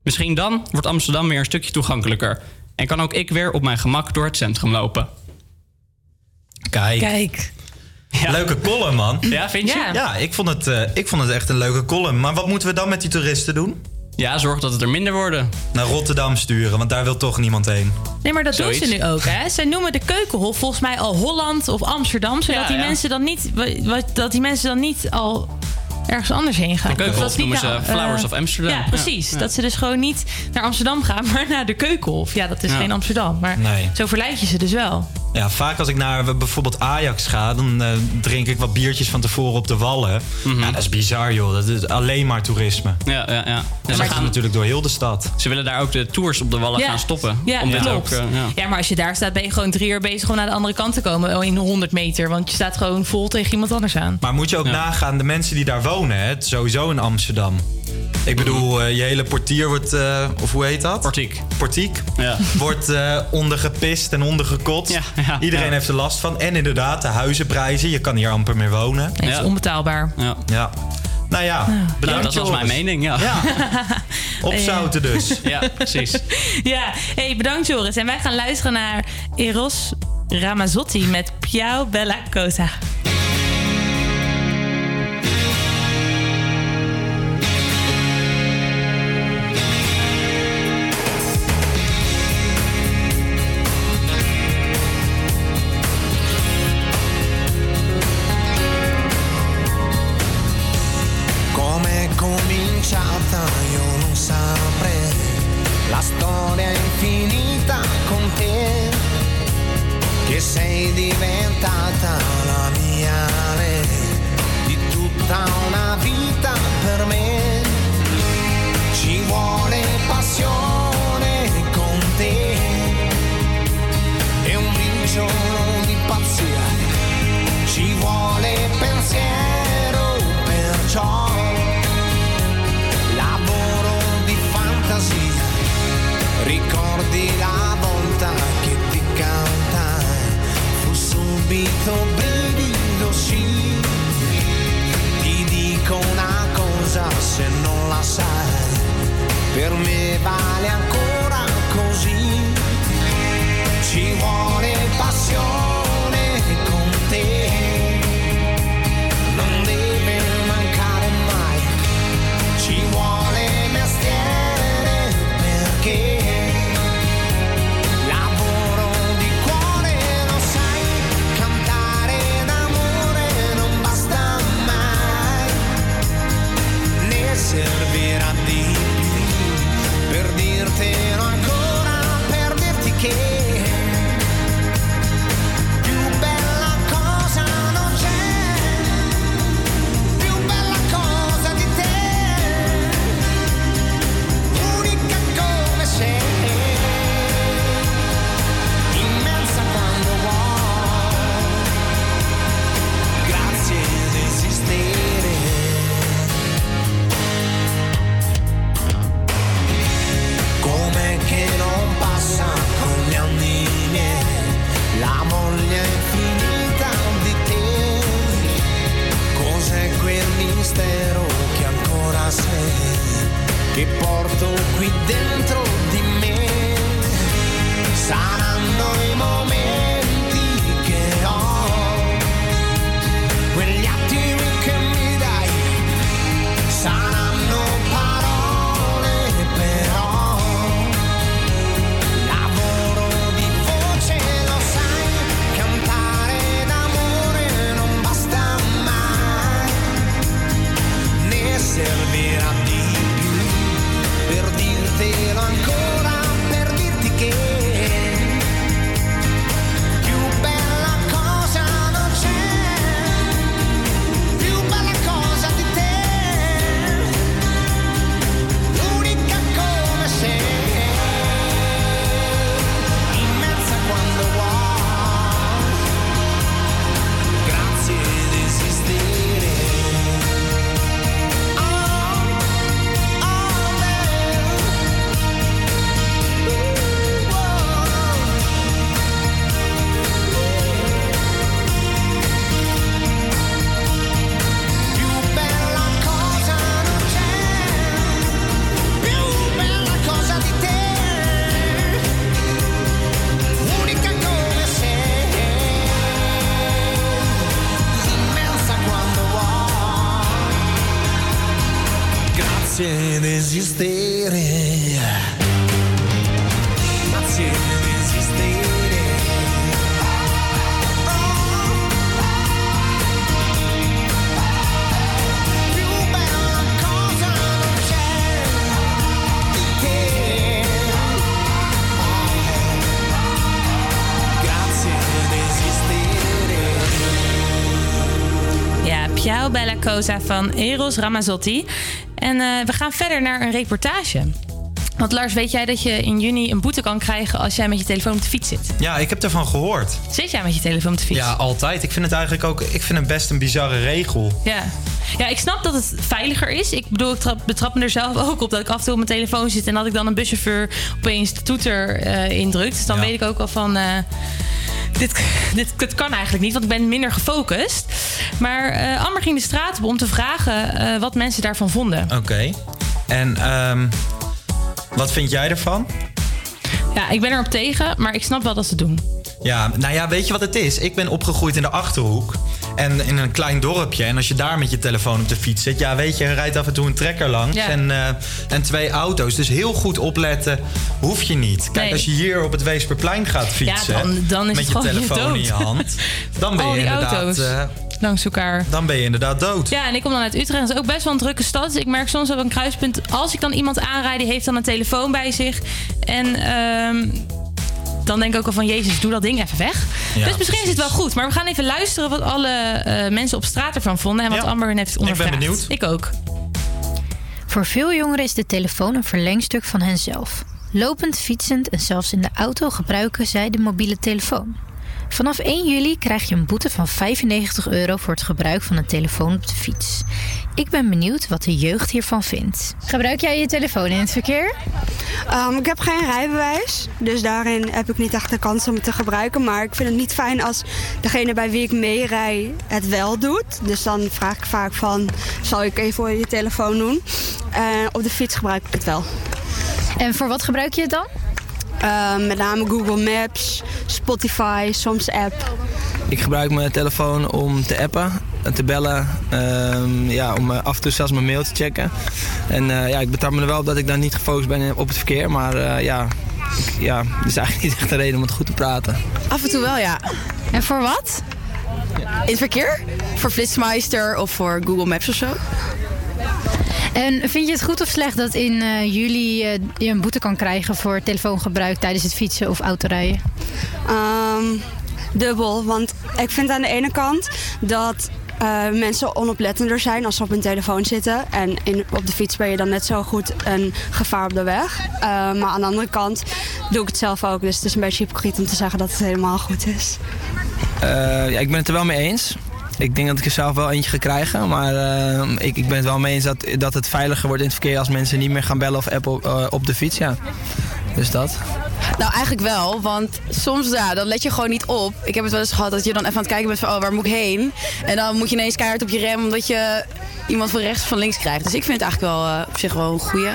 Misschien dan wordt Amsterdam weer een stukje toegankelijker. En kan ook ik weer op mijn gemak door het centrum lopen. Kijk. Kijk. Leuke column, man. Ja, vind je? Ja. Ja, ik vond, het, eh, ik vond het echt een leuke column. Maar wat moeten we dan met die toeristen doen? Ja, zorg dat het er minder worden. Naar Rotterdam sturen, want daar wil toch niemand heen. Nee, maar dat Zoiets. doen ze nu ook. Hè? Zij noemen de keukenhof volgens mij al Holland of Amsterdam. Zodat Ja, die ja. mensen dan niet, wat, dat die mensen dan niet al ergens anders heen gaan. De Keukenhof noemen ze nou, Flowers eh, of Amsterdam. Ja, precies. Dat ze dus gewoon niet naar Amsterdam gaan, (laughs) maar naar de Keukenhof. Ja, dat is geen Amsterdam. Maar Nee. zo verleid je ze dus wel. Ja, vaak als ik naar bijvoorbeeld Ajax ga, dan eh, drink ik wat biertjes van tevoren op de wallen. Ja, dat is bizar, joh. Dat is alleen maar toerisme. Ja, ja, ja. En ze gaan natuurlijk door heel de stad. Ze willen daar ook de tours op de wallen Ja. gaan stoppen. Ja, om dit ook, eh, ja. Ja, maar als je daar staat, ben je gewoon drie uur bezig om naar de andere kant te komen. oh, In 100 meter. Want je staat gewoon vol tegen iemand anders aan. Maar moet je ook nagaan, de mensen die daar wonen, hè, het- sowieso in Amsterdam. Ik bedoel, eh, je hele portier wordt, eh, of hoe heet dat? Portiek. Portiek. Ja. (laughs) Wordt eh, ondergepist en ondergekotst. Ja, ja, Iedereen ja. heeft er last van. En inderdaad, de huizenprijzen. Je kan hier amper meer wonen. Nee, het is onbetaalbaar. Ja. Ja. Nou ja, bedankt dat was mijn mening, ja. Ja. (laughs) Opzouten dus. (laughs) Ja, precies. Ja, hey, bedankt Joris. En wij gaan luisteren naar Eros Ramazzotti met Piao Bella Cosa. Cosa van Eros Ramazzotti. En eh, we gaan verder naar een reportage. Want Lars, weet jij dat je in juni een boete kan krijgen als jij met je telefoon op de fiets zit? Ja, ik heb ervan gehoord. Zit jij met je telefoon op de fiets? Ja, altijd. Ik vind het eigenlijk ook ik vind het best een bizarre regel. Ja. ja, ik snap dat het veiliger is. Ik bedoel, ik trap, betrap me er zelf ook op dat ik af en toe op mijn telefoon zit en dat ik dan een buschauffeur opeens de toeter eh, indrukt. Dus dan weet ik ook al van. eh, dit, dit, dit kan eigenlijk niet, want ik ben minder gefocust. Maar eh Amber ging de straat op om te vragen eh, wat mensen daarvan vonden. Oké. En ehm, wat vind jij ervan? Ja, ik ben erop tegen, maar ik snap wel dat ze het doen. Ja, nou ja, weet je wat het is? Ik ben opgegroeid in de Achterhoek. En in een klein dorpje. En als je daar met je telefoon op de fiets zit... Ja, weet je, er rijdt af en toe een trekker langs. Ja. En, eh, en twee auto's. Dus heel goed opletten hoef je niet. Kijk, Nee. als je hier op het Weesperplein gaat fietsen... Ja, dan- dan is met het je telefoon in je hand... dan ben je inderdaad... Langs elkaar. dan ben je inderdaad dood. Ja, en ik kom dan uit Utrecht. Dat is ook best wel een drukke stad. Dus ik merk soms op een kruispunt... als ik dan iemand aanrijd, die heeft dan een telefoon bij zich. En ehm, dan denk ik ook al van... Jezus, doe dat ding even weg. Ja, dus misschien is het wel goed. Maar we gaan even luisteren wat alle eh, mensen op straat ervan vonden. En wat Amber hun heeft ondervraagd. benieuwd. Ik ook. Voor veel jongeren is de telefoon een verlengstuk van henzelf. Lopend, fietsend en zelfs in de auto gebruiken zij de mobiele telefoon. Vanaf 1 juli krijg je een boete van 95 euro voor het gebruik van een telefoon op de fiets. Ik ben benieuwd wat de jeugd hiervan vindt. Gebruik jij je telefoon in het verkeer? Ehm, ik heb geen rijbewijs, dus daarin heb ik niet echt de kans om het te gebruiken. Maar ik vind het niet fijn als degene bij wie ik meerij het wel doet. Dus dan vraag ik vaak van, zal ik even voor je telefoon doen? En op de fiets gebruik ik het wel. En voor wat gebruik je het dan? Ehm, met name Google Maps, Spotify, soms app. Ik gebruik mijn telefoon om te appen, en te bellen, ehm, ja, om eh, af en toe zelfs mijn mail te checken. En eh, ja, ik betrap me er wel op dat ik dan niet gefocust ben op het verkeer, maar eh, ja, ik, ja, er is eigenlijk (laughs) niet echt een reden om het goed te praten. Af en toe wel, ja. En voor wat? In het verkeer? Voor Flitsmeister of voor Google Maps of zo. En vind je het goed of slecht dat in eh, juli eh, je een boete kan krijgen voor telefoongebruik tijdens het fietsen of autorijden? Ehm, dubbel, want ik vind aan de ene kant dat eh, mensen onoplettender zijn als ze op hun telefoon zitten. En in, op de fiets ben je dan net zo goed een gevaar op de weg. Eh, maar aan de andere kant doe ik het zelf ook. Dus het is een beetje hypocriet om te zeggen dat het helemaal goed is. Eh, ja, ik ben het er wel mee eens. Ik denk dat ik er zelf wel eentje ga krijgen. Maar eh, ik, ik ben het wel mee eens dat, dat het veiliger wordt in het verkeer als mensen niet meer gaan bellen of appen op, eh, op de fiets. Ja. Dus dat. Nou, eigenlijk wel, want soms ja, dan let je gewoon niet op. Ik heb het wel eens gehad dat je dan even aan het kijken bent van, oh, waar moet ik heen? En dan moet je ineens keihard op je rem omdat je iemand van rechts of van links krijgt. Dus ik vind het eigenlijk wel eh, op zich wel een goeie.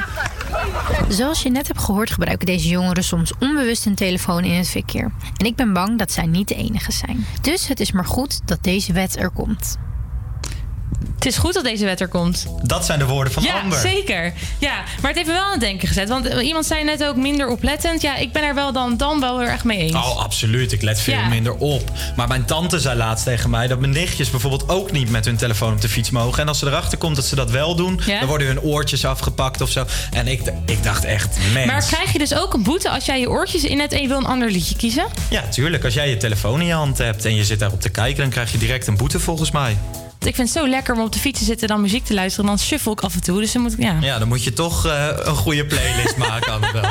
Zoals je net hebt gehoord gebruiken deze jongeren soms onbewust hun telefoon in het verkeer. En ik ben bang dat zij niet de enige zijn. Dus het is maar goed dat deze wet er komt. Het is goed dat deze wet er komt. Dat zijn de woorden van ja, Amber. zeker. Ja, maar het heeft me wel aan het denken gezet. Want eh, iemand zei net ook minder oplettend. Ja, ik ben er wel dan, dan wel heel erg mee eens. Oh, absoluut. Ik let veel Ja. minder op. Maar mijn tante zei laatst tegen mij dat mijn nichtjes bijvoorbeeld ook niet met hun telefoon op de fiets mogen. En als ze erachter komt dat ze dat wel doen, Ja? dan worden hun oortjes afgepakt of zo. En ik, ik dacht echt, mens. Maar krijg je dus ook een boete als jij je oortjes in hebt en je wil een ander liedje kiezen? Ja, tuurlijk. Als jij je telefoon in je hand hebt en je zit daarop te kijken, dan krijg je direct een boete volgens mij. Ik vind het zo lekker om op de fiets te zitten en dan muziek te luisteren. Dan shuffle ik af en toe. Dus dan moet ik, ja. Ja, dan moet je toch eh, een goede playlist (laughs) maken, Annabel.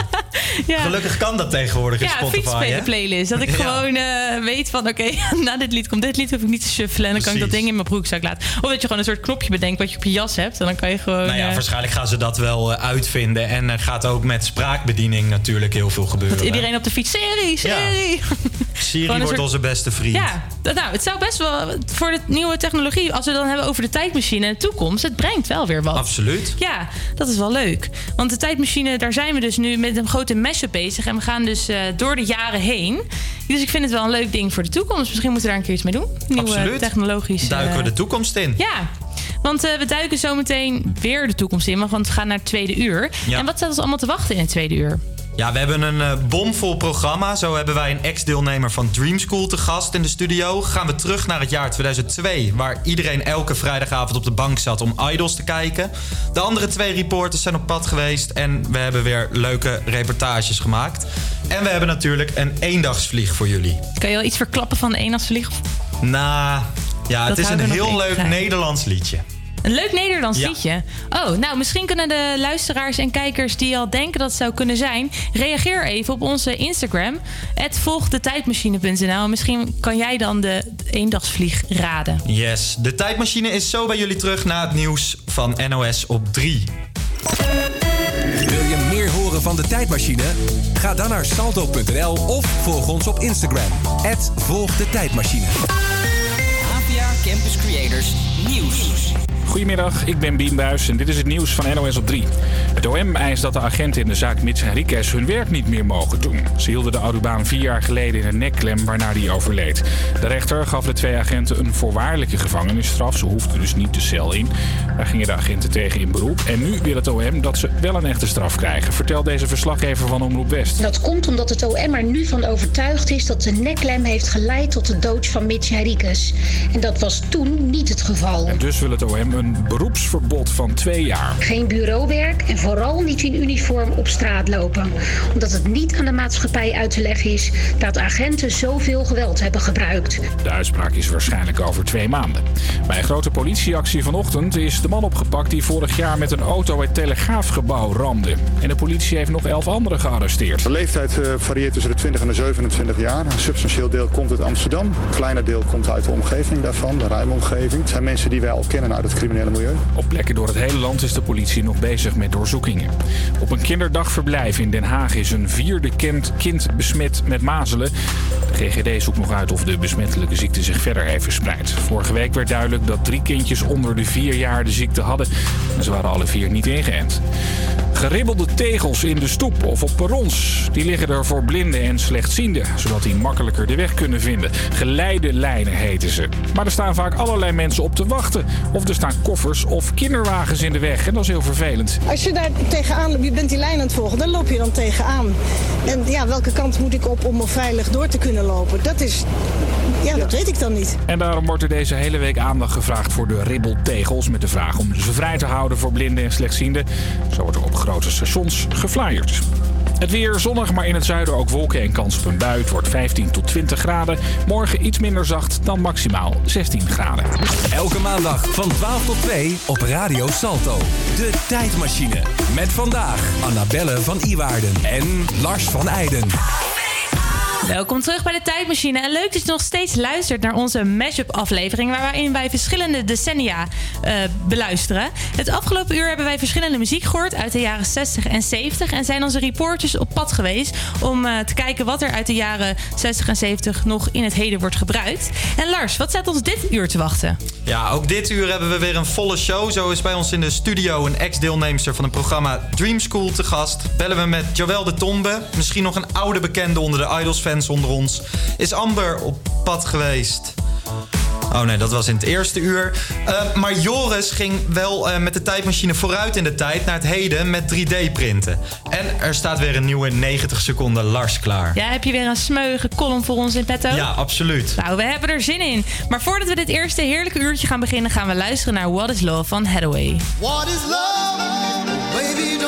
Ja. Gelukkig kan dat tegenwoordig in Ja, Spotify, hè? playlist. Dat ik (laughs) Ja. gewoon eh, weet van, oké, (laughs) na dit lied komt dit lied, hoef ik niet te shuffelen. En dan kan ik dat ding in mijn broekzak laten. Of dat je gewoon een soort knopje bedenkt wat je op je jas hebt. En dan kan je gewoon... Nou ja, eh, waarschijnlijk gaan ze dat wel uitvinden. En er gaat ook met spraakbediening natuurlijk heel veel gebeuren. dat iedereen op de fiets, serie, serie. Siri wordt soort- onze beste vriend. Ja, nou, het zou best wel voor de nieuwe technologie, als we het dan hebben over de tijdmachine en de toekomst, het brengt wel weer wat. Absoluut. Ja, dat is wel leuk. Want de tijdmachine, daar zijn we dus nu met een grote mashup bezig. En we gaan dus eh, door de jaren heen. Dus ik vind het wel een leuk ding voor de toekomst. Misschien moeten we daar een keer iets mee doen. Nieuwe Absoluut. technologische... Duiken we de toekomst in. Ja, want eh, we duiken zo meteen weer de toekomst in. Want we gaan naar het tweede uur. Ja. En wat staat ons allemaal te wachten in het tweede uur? Ja, we hebben een eh, bomvol programma. Zo hebben wij een ex-deelnemer van Dream School te gast in de studio. Gaan we terug naar het jaar 2002, waar iedereen elke vrijdagavond op de bank zat om Idols te kijken. De andere twee reporters zijn op pad geweest en we hebben weer leuke reportages gemaakt. En we hebben natuurlijk een eendagsvlieg voor jullie. Kan je wel iets verklappen van de eendagsvlieg? Nou, ja, Dat het is een heel leuk. Nederlands liedje. Een leuk Nederlands Ja. liedje. Oh, nou, misschien kunnen de luisteraars en kijkers die al denken dat het zou kunnen zijn, reageer even op onze Instagram. volgdetijdmachine.nl. Misschien kan jij dan de eendagsvlieg raden. Yes, de tijdmachine is zo bij jullie terug na het nieuws van NOS op 3. Wil je meer horen van de tijdmachine? Ga dan naar salto.nl of volg ons op Instagram. Volg de tijdmachine. APA Campus Creators Nieuws. Goedemiddag, ik ben Bien Buijs en dit is het nieuws van NOS op 3. Het OM eist dat de agenten in de zaak Mits Henriques hun werk niet meer mogen doen. Ze hielden de Audubaan vier jaar geleden in een nekklem waarna die overleed. De rechter gaf de twee agenten een voorwaardelijke gevangenisstraf. Ze hoefden dus niet de cel in. Daar gingen de agenten tegen in beroep. En nu wil het OM dat ze wel een echte straf krijgen. Vertelt deze verslaggever van Omroep West. Dat komt omdat het OM er nu van overtuigd is dat de neklem heeft geleid tot de dood van Mitch Henriques. En dat was toen niet het geval. En dus wil het OM een beroepsverbod van twee jaar. Geen bureauwerk en vooral niet in uniform op straat lopen. Omdat het niet aan de maatschappij uit te leggen is dat agenten zoveel geweld hebben gebruikt. De uitspraak is waarschijnlijk over twee maanden. Bij een grote politieactie vanochtend is de man opgepakt die vorig jaar met een auto het Telegraafgebouw ramde. En de politie heeft nog elf anderen gearresteerd. De leeftijd eh, varieert tussen de 20 en de 27 jaar. Een substantieel deel komt uit Amsterdam. Een kleiner deel komt uit de omgeving daarvan, de ruime omgeving. Het zijn mensen die wij al kennen uit het Op plekken door het hele land is de politie nog bezig met doorzoekingen. Op een kinderdagverblijf in Den Haag is een vierde kind, besmet met mazelen. De GGD zoekt nog uit of de besmettelijke ziekte zich verder heeft verspreid. Vorige week werd duidelijk dat drie kindjes onder de vier jaar de ziekte hadden. En ze waren alle vier niet ingeënt. Geribbelde tegels in de stoep of op perrons. Die liggen er voor blinden en slechtzienden, zodat die makkelijker de weg kunnen vinden. Geleidenlijnen heten ze. Maar er staan vaak allerlei mensen op te wachten. Of er staan koffers of kinderwagens in de weg. En dat is heel vervelend. Als je daar tegenaan loopt, je bent die lijn aan het volgen, dan loop je dan tegenaan. En ja, welke kant moet ik op om er veilig door te kunnen lopen? Dat is, ja, dat weet ik dan niet. En daarom wordt er deze hele week aandacht gevraagd voor de ribbeltegels. Met de vraag om ze vrij te houden voor blinden en slechtzienden. Zo wordt er op grote stations geflyerd. Het weer zonnig, maar in het zuiden ook wolken en kans op een bui. Het wordt 15 tot 20 graden. Morgen iets minder zacht dan maximaal 16 graden. Elke maandag van 12 tot 2 op Radio Salto. De tijdmachine. Met vandaag Annabelle van Iwaarden en Lars van Eijden. Welkom terug bij de Tijdmachine. En leuk dat je nog steeds luistert naar onze mashup aflevering... waarin wij verschillende decennia eh, beluisteren. Het afgelopen uur hebben wij verschillende muziek gehoord... uit de jaren 60 en 70. En zijn onze reporters op pad geweest... om eh, te kijken wat er uit de jaren 60 en 70 nog in het heden wordt gebruikt. En Lars, wat staat ons dit uur te wachten? Ja, ook dit uur hebben we weer een volle show. Zo is bij ons in de studio een ex-deelnemster van het programma Dream School te gast. Bellen we met Joël de Tombe, misschien nog een oude bekende onder de Idols-fans onder ons. Is Amber op pad geweest? Oh nee, dat was in het eerste uur. Uh, maar Joris ging wel uh, met de tijdmachine vooruit in de tijd naar het heden met 3D-printen. En er staat weer een nieuwe 90 seconden Lars klaar. Ja, heb je weer een smeuige column voor ons in petto? Ja, absoluut. Nou, we hebben er zin in. Maar voordat we dit eerste heerlijke uurtje gaan beginnen, gaan we luisteren naar What is Love van Hathaway. What is love? Baby,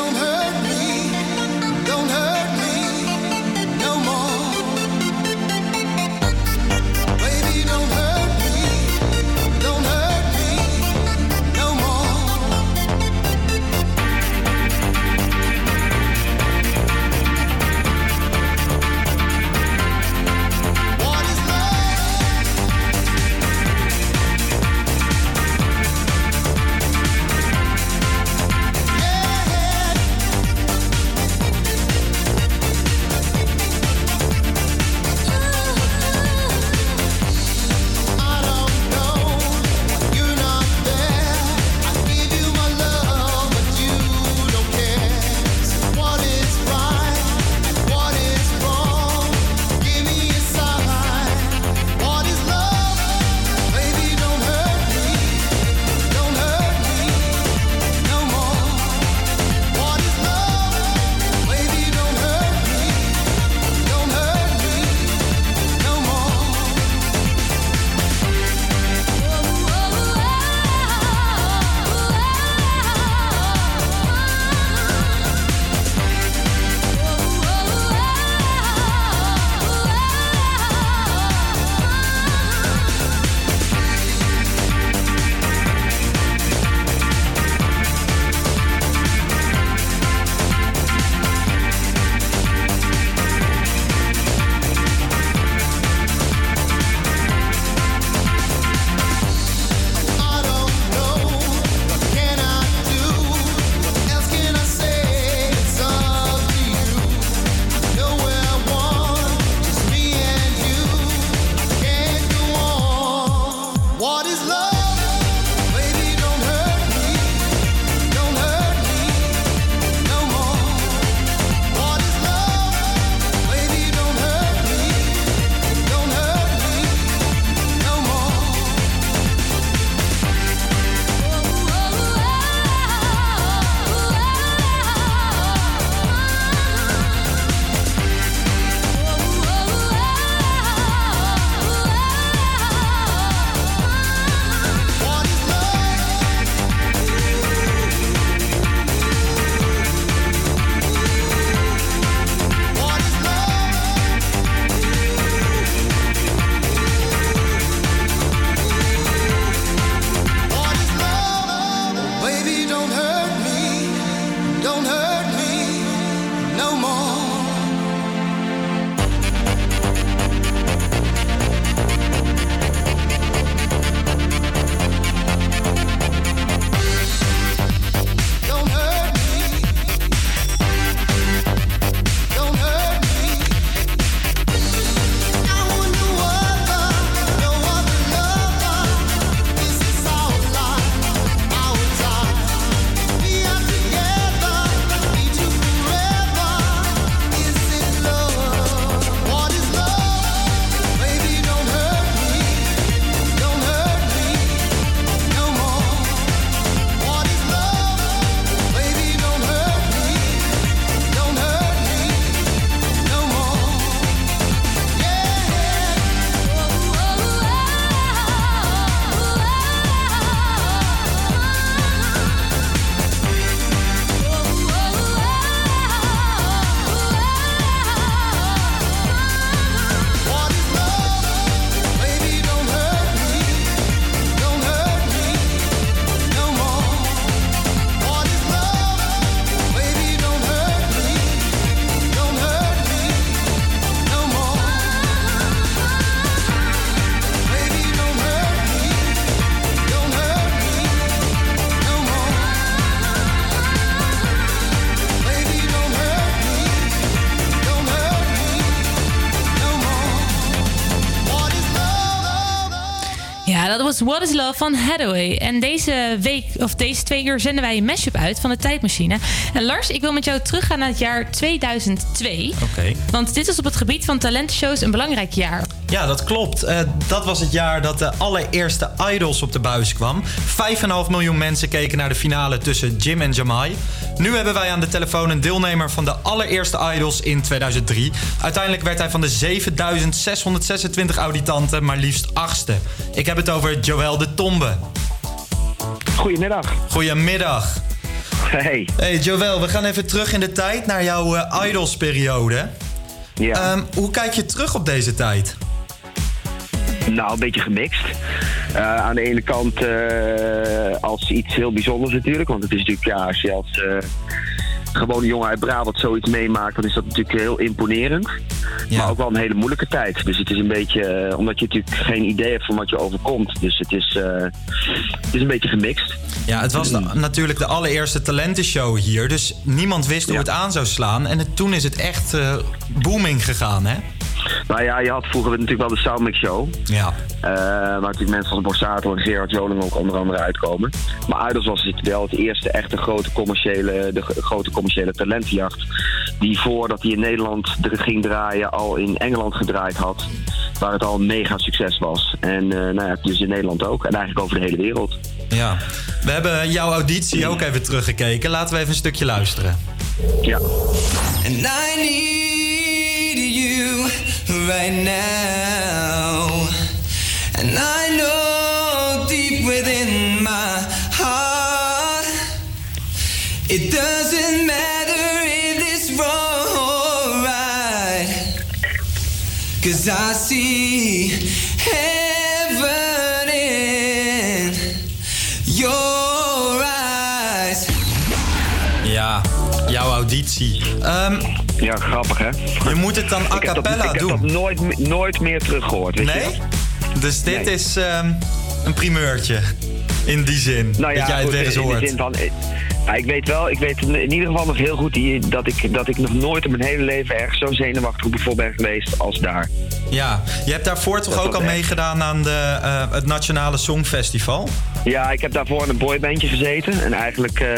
was What is Love van Hathaway. En deze week, of deze twee uur, zenden wij een mashup uit van de tijdmachine. En Lars, ik wil met jou teruggaan naar het jaar 2002. Oké. Want dit is op het gebied van talentenshows een belangrijk jaar. Ja, dat klopt. Eh, dat was het jaar dat de allereerste Idols op de buis kwam. 5,5 miljoen mensen keken naar de finale tussen Jim en Jamai. Nu hebben wij aan de telefoon een deelnemer van de allereerste Idols in 2003. Uiteindelijk werd hij van de 7626 auditanten maar liefst achtste. Ik heb het over Joël de Tombe. Goedemiddag. Goedemiddag. Hey. Hey Joël, we gaan even terug in de tijd naar jouw eh, Idols-periode. Ja. Ehm, hoe kijk je terug op deze tijd? Nou, een beetje gemixt. Eh, aan de ene kant eh, als iets heel bijzonders natuurlijk. Want het is natuurlijk, ja, als je als eh, gewone jongen uit Brabant zoiets meemaakt, dan is dat natuurlijk heel imponerend. Maar ook wel een hele moeilijke tijd. Dus het is een beetje, omdat je natuurlijk geen idee hebt van wat je overkomt. Dus het is, het is een beetje gemixt. Ja, het was de- natuurlijk de allereerste talentenshow hier. Dus niemand wist hoe het aan zou slaan. En het- toen is het echt booming gegaan, hè? Nou ja, je had vroeger natuurlijk wel de Soundmix Show. Ja. Eh, waar natuurlijk mensen als Borsato en Gerard Joling ook onder andere uitkomen. Maar Idols was het wel het eerste echte grote commerciële, de grote commerciële talentenjacht. Die voordat hij in Nederland er ging draaien al in Engeland gedraaid had. Waar het al een mega succes was. En eh, nou ja, dus in Nederland ook. En eigenlijk over de hele wereld. Ja. We hebben jouw auditie ook even teruggekeken. Laten we even een stukje luisteren. Ja. And I need you right now. And I know deep within my heart, it doesn't matter if it's wrong or right. Cause I see heaven in your eyes. Ja, jouw auditie. Ehm, ja, grappig hè? Je moet het dan a cappella ik heb doen. dat nooit, nooit meer teruggehoord. Weet Nee? Je? Dus dit Nee. is ehm, een primeurtje. In die zin. Nou ja, dat jij het weer eens in de hoort. zin van, eh, ja, ik weet wel, ik weet in ieder geval nog heel goed die, dat, ik, dat ik nog nooit in mijn hele leven ergens zo zenuwachtig op voor ben geweest als daar. Ja, je hebt daarvoor toch Dat ook al echt- meegedaan aan de, eh, het Nationale Songfestival? Ja, ik heb daarvoor in een boybandje gezeten en eigenlijk eh,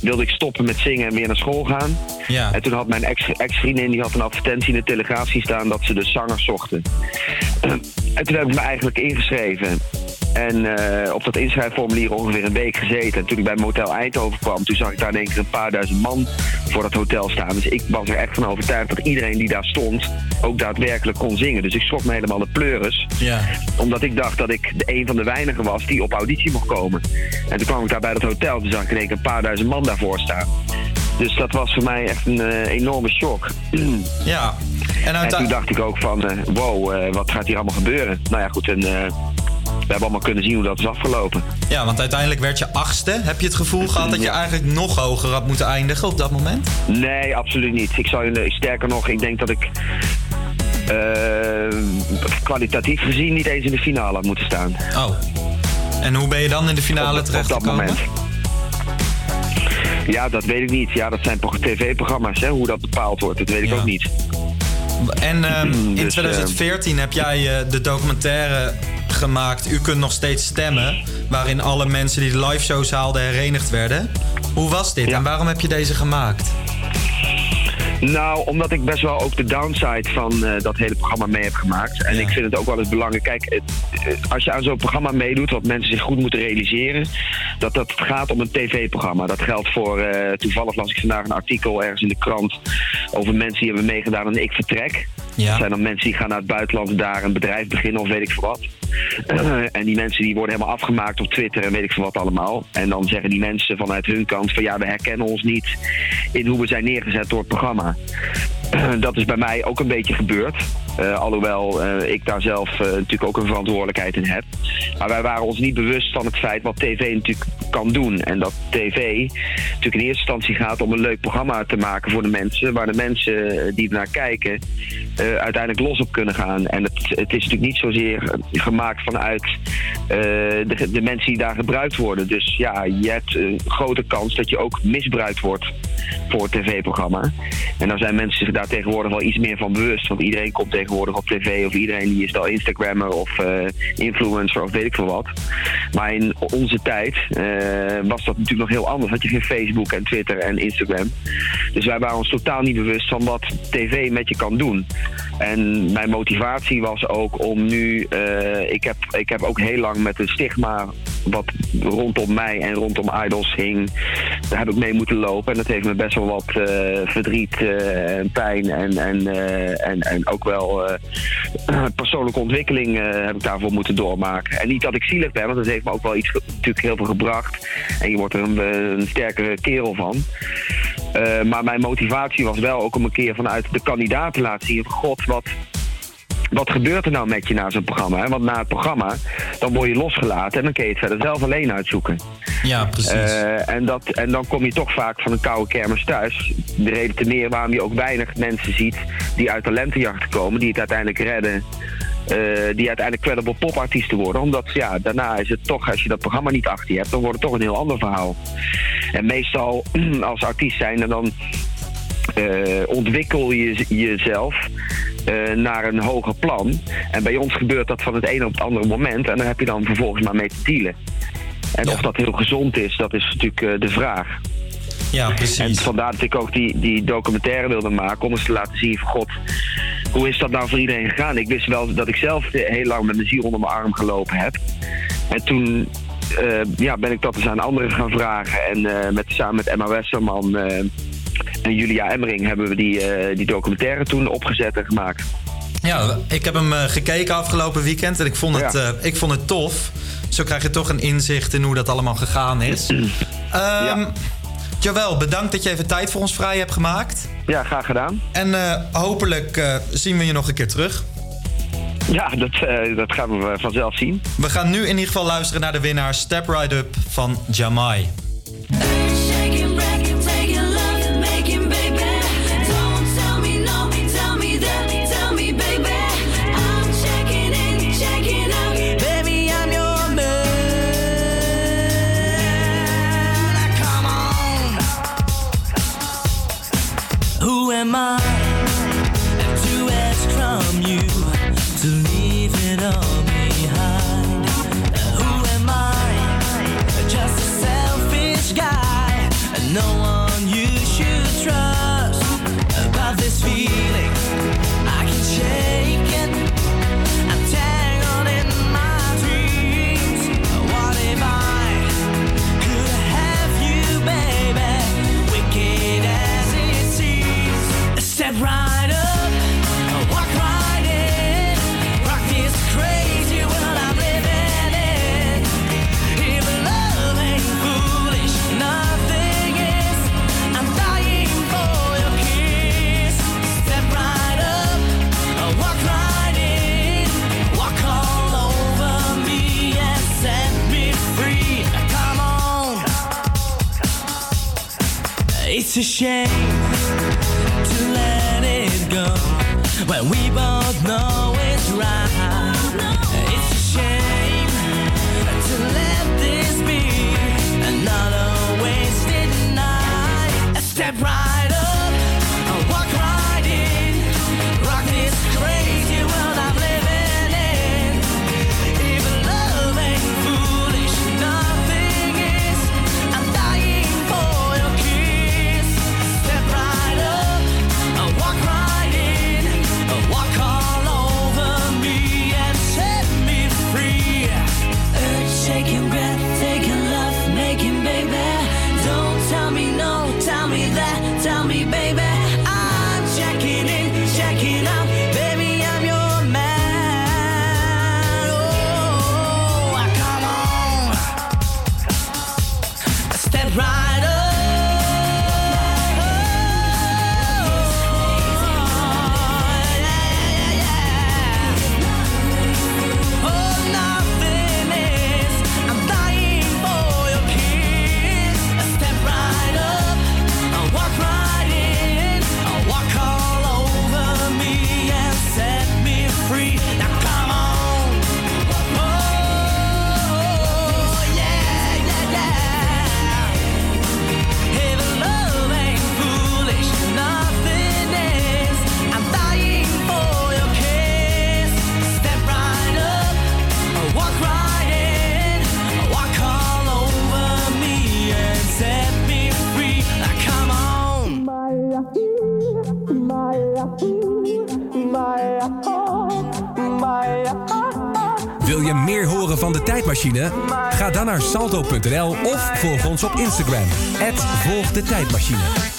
wilde ik stoppen met zingen en weer naar school gaan. Ja. En toen had mijn ex- ex-vriendin die had een advertentie in de Telegraaf zien staan dat ze de zangers zochten. (clears throat) En toen heb ik me eigenlijk ingeschreven. En eh, op dat inschrijfformulier ongeveer een week gezeten. En toen ik bij Motel Eindhoven kwam, toen zag ik daar in één keer een paar duizend man voor dat hotel staan. Dus ik was er echt van overtuigd dat iedereen die daar stond ook daadwerkelijk kon zingen. Dus ik schrok me helemaal de pleuris. Ja. Omdat ik dacht dat ik de een van de weinigen was die op auditie mocht komen. En toen kwam ik daar bij dat hotel, toen zag ik in één keer een paar duizend man daarvoor staan. Dus dat was voor mij echt een eh, enorme shock. (clears throat) Ja. En, En toen dacht ik ook van, eh, wow, wat gaat hier allemaal gebeuren? Nou ja, goed, en we hebben allemaal kunnen zien hoe dat is afgelopen. Ja, want uiteindelijk werd je achtste. Heb je het gevoel gehad dat je eigenlijk nog hoger had moeten eindigen op dat moment? Nee, absoluut niet. Ik zou sterker nog, ik denk dat ik eh, kwalitatief gezien niet eens in de finale had moeten staan. Oh. En hoe ben je dan in de finale op, op dat moment. Ja, dat weet ik niet. Ja, dat zijn pro- tv-programma's, hoe dat bepaald wordt. Dat weet ik ook niet. En ehm, (clears throat) in Dus, 2014 heb jij eh, de documentaire gemaakt U kunt nog steeds stemmen. Waarin alle mensen die de live shows haalden herenigd werden. Hoe was dit en waarom heb je deze gemaakt? Nou, omdat ik best wel ook de downside van eh, dat hele programma mee heb gemaakt. En ik vind het ook wel eens belangrijk. Kijk, eh, als je aan zo'n programma meedoet, wat mensen zich goed moeten realiseren, dat dat gaat om een tv-programma. Dat geldt voor, eh, toevallig las ik vandaag een artikel ergens in de krant over mensen die hebben meegedaan aan Ik Vertrek. Dat zijn dan mensen die gaan naar het buitenland daar een bedrijf beginnen of weet ik veel wat. en die mensen die worden helemaal afgemaakt op Twitter en weet ik veel wat allemaal. En dan zeggen die mensen vanuit hun kant van ja, we herkennen ons niet in hoe we zijn neergezet door het programma. (clears throat) Dat is bij mij ook een beetje gebeurd. Eh, alhoewel eh, ik daar zelf eh, natuurlijk ook een verantwoordelijkheid in heb. Maar wij waren ons niet bewust van het feit wat tv natuurlijk kan doen. En dat tv natuurlijk in eerste instantie gaat om een leuk programma te maken voor de mensen. Waar de mensen die ernaar kijken uiteindelijk los op kunnen gaan. En het, het is natuurlijk niet zozeer gemaakt vanuit de, de mensen die daar gebruikt worden. Dus ja, je hebt een grote kans dat je ook misbruikt wordt voor het tv-programma. En daar zijn mensen zich tegenwoordig wel iets meer van bewust. Want iedereen komt tegenwoordig op tv of iedereen die is al Instagrammer of eh, influencer of weet ik veel wat. Maar in onze tijd eh, was dat natuurlijk nog heel anders. Had je geen Facebook en Twitter en Instagram. Dus wij waren ons totaal niet bewust van wat tv met je kan doen. En mijn motivatie was ook om nu... eh, ik, heb, ik heb ook heel lang met een stigma wat rondom mij en rondom Idols hing. Daar heb ik mee moeten lopen. En dat heeft me best wel wat verdriet en pijn en, en, eh, en, en ook wel eh, (clears throat) persoonlijke ontwikkeling eh, heb ik daarvoor moeten doormaken. En niet dat ik zielig ben, want dat heeft me ook wel iets natuurlijk heel veel gebracht. En je wordt er een, een sterkere kerel van. Maar mijn motivatie was wel ook om een keer vanuit de kandidaat te laten zien... God, wat, wat gebeurt er nou met je na zo'n programma? Hè? Want na het programma, dan word je losgelaten... en dan kun je het verder zelf alleen uitzoeken. Ja, precies. Eh, en, dat, en dan kom je toch vaak van een koude kermis thuis. De reden te meer waarom je ook weinig mensen ziet... die uit talentenjachten komen, die het uiteindelijk redden... eh, die uiteindelijk credible popartiesten worden. Omdat ja, daarna is het toch, als je dat programma niet achter je hebt, dan wordt het toch een heel ander verhaal. En meestal (clears throat) als artiest zijn dan eh, ontwikkel je jezelf eh, naar een hoger plan. En bij ons gebeurt dat van het ene op het andere moment. En daar heb je dan vervolgens maar mee te dealen. En of dat heel gezond is, dat is natuurlijk eh, de vraag. Ja, precies. En vandaar dat ik ook die, die documentaire wilde maken om eens te laten zien van god, hoe is dat nou voor iedereen gegaan? Ik wist wel dat ik zelf heel lang met mijn ziel onder mijn arm gelopen heb. En toen ja, ben ik dat eens aan anderen gaan vragen. En met, samen met Emma Westerman en Julia Emmering hebben we die, eh, die documentaire toen opgezet en gemaakt. Ja, ik heb hem eh, gekeken afgelopen weekend en ik vond, het, eh, ik vond het tof. Zo krijg je toch een inzicht in hoe dat allemaal gegaan is. (clears throat) Ehm Joël, bedankt dat je even tijd voor ons vrij hebt gemaakt. Ja, graag gedaan. En eh, hopelijk eh, zien we je nog een keer terug. Ja, dat, eh, dat gaan we vanzelf zien. We gaan nu in ieder geval luisteren naar de winnaar Step Right Up van Jamai. Op Instagram. Volg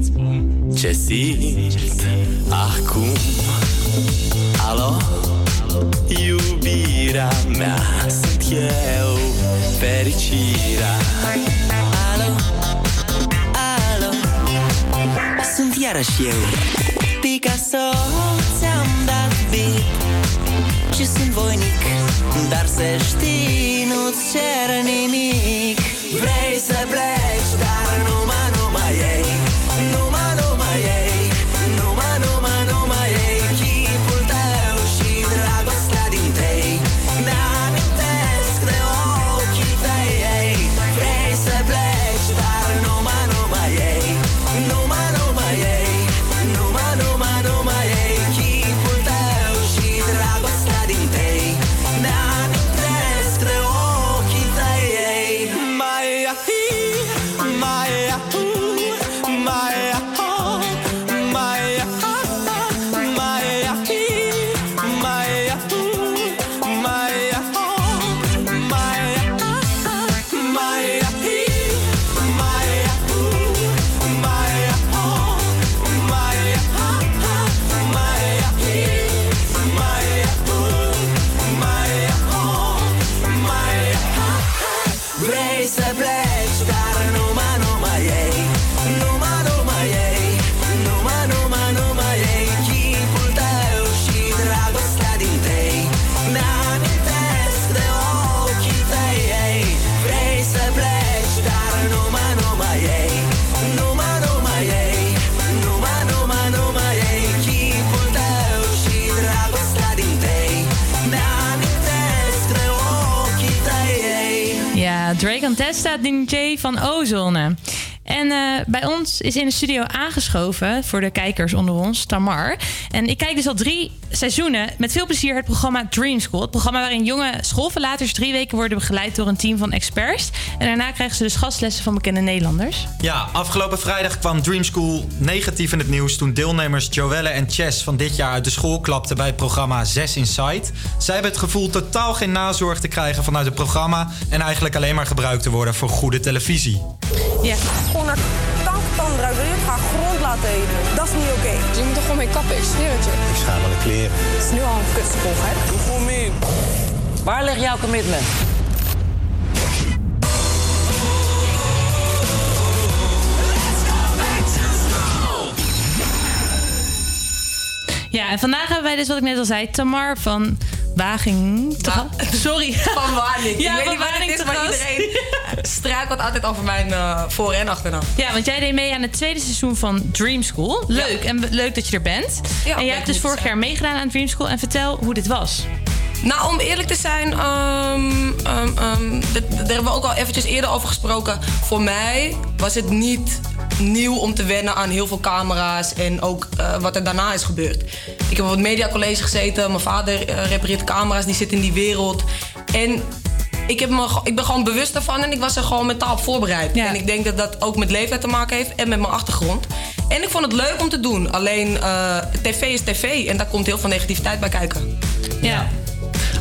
spun? Ce simt? Acum. Alo, iubirea mea Sunt eu, fericirea. Alo, alo? Sunt iarăși eu. Picasso, ți-am dat bip Și sunt voinic Dar să știi, nu-ți cer nimic Ozone. Eh, bij ons is in de studio aangeschoven, voor de kijkers onder ons, Tamar. En ik kijk dus al drie seizoenen met veel plezier het programma Dream School. Het programma waarin jonge schoolverlaters drie weken worden begeleid door een team van experts. En daarna krijgen ze dus gastlessen van bekende Nederlanders. Ja, afgelopen vrijdag kwam Dream School negatief in het nieuws toen deelnemers Joelle en Chess van dit jaar uit de school klapten bij het programma 6 Inside. Zij hebben het gevoel totaal geen nazorg te krijgen vanuit het programma en eigenlijk alleen maar gebruikt te worden voor goede televisie. Ja. Gewoon naar kankertanden ruiken. Je gaat grond laten eten. Dat is niet oké. Je moet er gewoon mee kappen, ik zweer het je. Ik schaam me de kleren. Het is nu al een kutschool, hè? Doe gewoon mee. Waar ligt jouw commitment? Ja, en vandaag hebben wij dus, wat ik net al zei, Tamar van Waging. (laughs) Sorry. Van Waning. Ja, ik weet niet wat het is, maar iedereen (laughs) struikelt altijd over mijn eh, voor- en achternaam. Ja, want jij deed mee aan het tweede seizoen van Dream School. Leuk, en leuk dat je er bent. Ja, en jij hebt dus vorig jaar meegedaan aan Dream School. En vertel hoe dit was. Nou, om eerlijk te zijn, ehm, ehm, ehm, daar hebben we ook al eventjes eerder over gesproken. Voor mij was het niet nieuw om te wennen aan heel veel camera's en ook eh, wat er daarna is gebeurd. Ik heb op het mediacollege gezeten, mijn vader eh, repareert camera's, die zit in die wereld. En ik, heb me, ik ben gewoon bewust ervan en ik was er gewoon mentaal op voorbereid. En ik denk dat dat ook met leeftijd te maken heeft en met mijn achtergrond. En ik vond het leuk om te doen. Alleen eh, tv is tv en daar komt heel veel negativiteit bij kijken. Ja.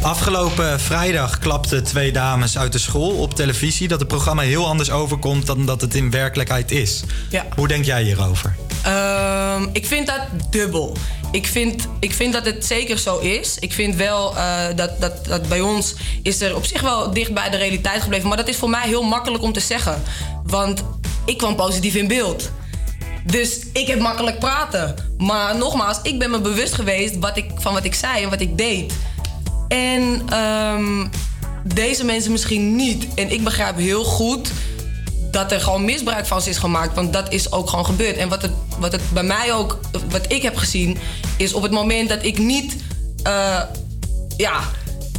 Afgelopen vrijdag klapten twee dames uit de school op televisie dat het programma heel anders overkomt dan dat het in werkelijkheid is. Ja. Hoe denk jij hierover? Ehm, ik vind dat dubbel. Ik vind, ik vind dat het zeker zo is. Ik vind wel eh, dat, dat, dat bij ons is er op zich wel dicht bij de realiteit gebleven. Maar dat is voor mij heel makkelijk om te zeggen. Want ik kwam positief in beeld. Dus ik heb makkelijk praten. Maar nogmaals, ik ben me bewust geweest wat ik, van wat ik zei en wat ik deed. En ehm, deze mensen misschien niet. En ik begrijp heel goed dat er gewoon misbruik van ze is gemaakt. Want dat is ook gewoon gebeurd. En wat het, wat het bij mij ook, wat ik heb gezien, is op het moment dat ik niet, eh, ja,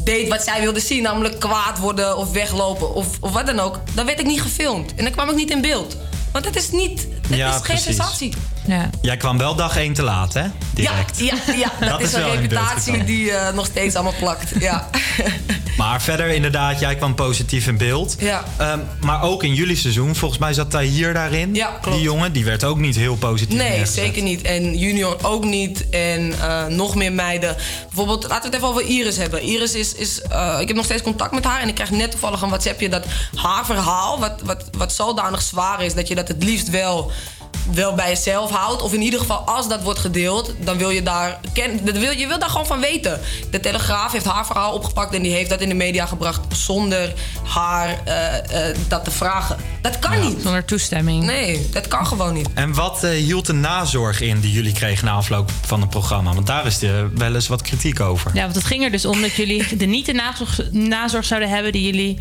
deed wat zij wilde zien, namelijk kwaad worden of weglopen of, of wat dan ook, dan werd ik niet gefilmd. En dan kwam ik niet in beeld. Want dat is niet, dat Ja, is geen precies. sensatie. Ja. Jij kwam wel dag één te laat, hè? Ja, Direct. ja, ja, (laughs) dat, Dat is is een reputatie die eh, nog steeds allemaal plakt. Ja. (laughs) Maar verder inderdaad, jij kwam positief in beeld. Ja. Ehm, maar ook in jullie seizoen, volgens mij zat hij hier daarin. Ja, klopt. Die jongen, die werd ook niet heel positief Nee, neergezet. zeker niet. En Junior ook niet. En eh, nog meer meiden. Bijvoorbeeld, laten we het even over Iris hebben. Iris is. is eh, ik heb nog steeds contact met haar. En ik krijg net toevallig een WhatsAppje dat haar verhaal, wat, wat, wat zodanig zwaar is, dat je dat het liefst wel. Wel bij jezelf houdt. Of in ieder geval, als dat wordt gedeeld, dan wil je daar. Ken, dat wil, je wil daar gewoon van weten. De Telegraaf heeft haar verhaal opgepakt en die heeft dat in de media gebracht zonder haar eh, eh, dat te vragen. Dat kan niet. Zonder toestemming. Nee, dat kan gewoon niet. En wat eh, hield de nazorg in die jullie kregen na afloop van het programma? Want daar is er wel eens wat kritiek over. Ja, want het ging er dus om dat jullie de niet de nazorg, nazorg zouden hebben die jullie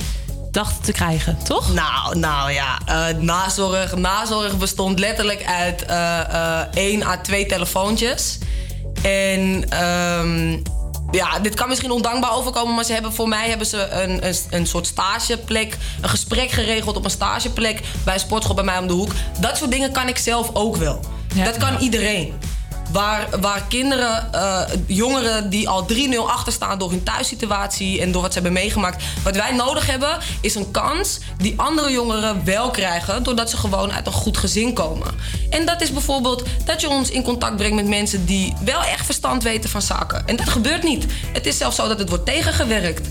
dachten te krijgen, toch? Nou, nou ja, eh, nazorg, nazorg bestond letterlijk uit eh eh, één à twee telefoontjes. En ehm, ja, dit kan misschien ondankbaar overkomen, maar ze hebben, voor mij hebben ze een, een, een soort stageplek, een gesprek geregeld op een stageplek bij een sportschool bij mij om de hoek. Dat soort dingen kan ik zelf ook wel. Dat kan iedereen. Waar, waar kinderen, eh, jongeren die al 3-0 achter staan door hun thuissituatie en door wat ze hebben meegemaakt. Wat wij nodig hebben is een kans die andere jongeren wel krijgen doordat ze gewoon uit een goed gezin komen. En dat is bijvoorbeeld dat je ons in contact brengt met mensen die wel echt verstand weten van zaken. En dat gebeurt niet. Het is zelfs zo dat het wordt tegengewerkt.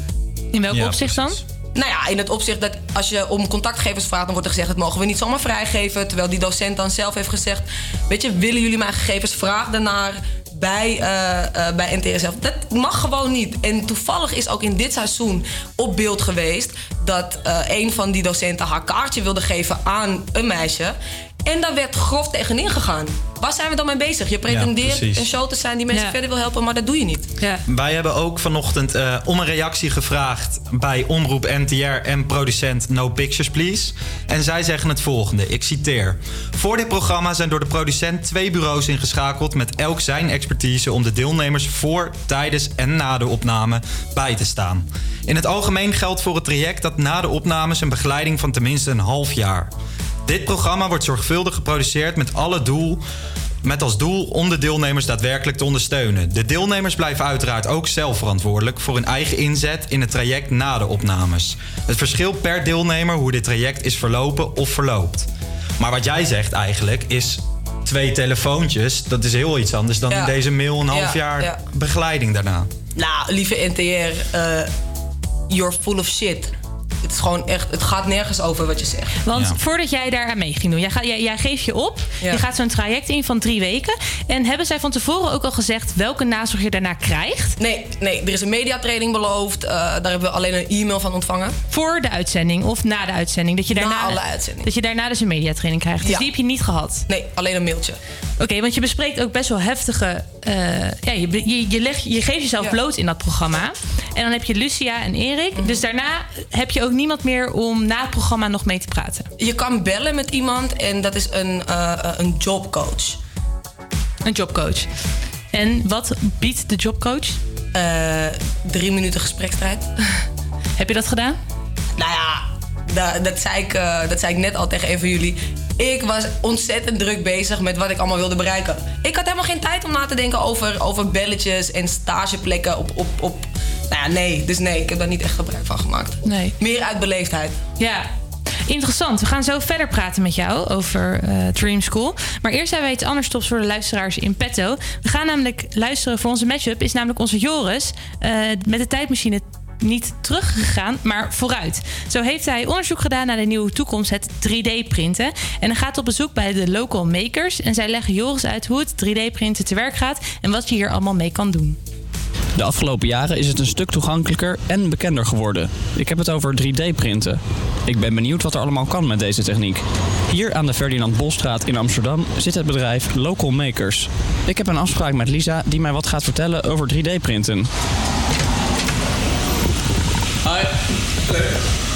In welk Ja, opzicht dan? Nou ja, in het opzicht dat als je om contactgevers vraagt, dan wordt er gezegd: dat mogen we niet zomaar vrijgeven. Terwijl die docent dan zelf heeft gezegd: Weet je, willen jullie mijn gegevens? Vraag daarnaar bij, eh, eh, bij zelf. Dat mag gewoon niet. En toevallig is ook in dit seizoen op beeld geweest dat eh, een van die docenten haar kaartje wilde geven aan een meisje. En daar werd grof tegenin gegaan. Waar zijn we dan mee bezig? Je pretendeert een show te zijn die mensen Ja. verder wil helpen, maar dat doe je niet. Wij hebben ook vanochtend eh, om een reactie gevraagd bij Omroep NTR en producent No Pictures Please. En zij zeggen het volgende, ik citeer. Voor dit programma zijn door de producent twee bureaus ingeschakeld met elk zijn expertise om de deelnemers voor, tijdens en na de opname bij te staan. In het algemeen geldt voor het traject dat na de opnames een begeleiding van tenminste een half jaar. Dit programma wordt zorgvuldig geproduceerd met alle doel met als doel om de deelnemers daadwerkelijk te ondersteunen. De deelnemers blijven uiteraard ook zelf verantwoordelijk voor hun eigen inzet in het traject na de opnames. Het verschil per deelnemer hoe dit traject is verlopen of verloopt. Maar wat jij zegt eigenlijk is twee telefoontjes, dat is heel iets anders dan Ja. in deze mail een half Ja, jaar ja. begeleiding daarna. Nou, lieve NTR, eh, you're full of shit. Het is gewoon echt, het gaat nergens over wat je zegt. Want voordat jij daar aan mee ging doen, jij, gaat, jij, jij geeft je op. Ja. Je gaat zo'n traject in van drie weken. En hebben zij van tevoren ook al gezegd welke nazorg je daarna krijgt? Nee, nee, er is een mediatraining beloofd. eh, daar hebben we alleen een e-mail van ontvangen. Voor de uitzending of na de uitzending? Dat je daarna, alle uitzending. Dat je daarna dus een mediatraining krijgt. Dus Ja. die heb je niet gehad? Nee, alleen een mailtje. Oké, want je bespreekt ook best wel heftige... eh, ja, je, je, je, leg, je geeft jezelf Ja. bloot in dat programma. En dan heb je Lucia en Erik. Mhm. Dus daarna heb je ook niemand meer om na het programma nog mee te praten. Je kan bellen met iemand en dat is een, eh, eh, een jobcoach. Een jobcoach. En wat biedt de jobcoach? Eh, drie minuten gesprekstijd. (laughs) Heb je dat gedaan? Nou ja, da- dat, zei ik, eh, dat zei ik net al tegen een van jullie. Ik was ontzettend druk bezig met wat ik allemaal wilde bereiken. Ik had helemaal geen tijd om na te denken over, over belletjes en stageplekken op, op, op... Nou ja, nee. Dus nee, ik heb daar niet echt gebruik van gemaakt. Nee. Meer uit beleefdheid. Ja. Interessant. We gaan zo verder praten met jou over eh, Dream School. Maar eerst hebben we iets anders tops voor de luisteraars in petto. We gaan namelijk luisteren voor onze mashup. Is namelijk onze Joris eh, met de tijdmachine niet teruggegaan, maar vooruit. Zo heeft hij onderzoek gedaan naar de nieuwe toekomst, het 3D-printen. En hij gaat op bezoek bij de local makers. En zij leggen Joris uit hoe het 3D-printen te werk gaat en wat je hier allemaal mee kan doen. De afgelopen jaren is het een stuk toegankelijker en bekender geworden. Ik heb het over 3D-printen. Ik ben benieuwd wat er allemaal kan met deze techniek. Hier aan de Ferdinand Bolstraat in Amsterdam zit het bedrijf Local Makers. Ik heb een afspraak met Lisa die mij wat gaat vertellen over 3D-printen. Hoi.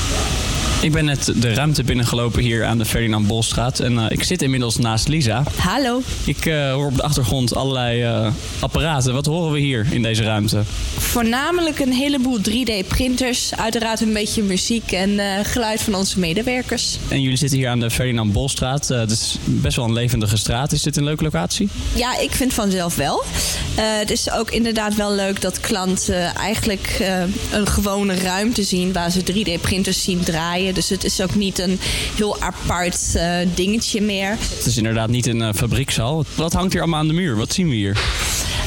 Ik ben net de ruimte binnengelopen hier aan de Ferdinand Bolstraat. En eh, ik zit inmiddels naast Lisa. Hallo. Ik eh, hoor op de achtergrond allerlei eh, apparaten. Wat horen we hier in deze ruimte? Voornamelijk een heleboel 3D-printers. Uiteraard een beetje muziek en geluid van onze medewerkers. En jullie zitten hier aan de Ferdinand Bolstraat. Het is best wel een levendige straat. Is dit een leuke locatie? Ja, ik vind vanzelf wel. Het is ook inderdaad wel leuk dat klanten eigenlijk een gewone ruimte zien waar ze 3D-printers zien Dus het is ook niet een heel apart eh, dingetje meer. Het is inderdaad niet een eh, fabriekshal. Wat hangt hier allemaal aan de muur? Wat zien we hier?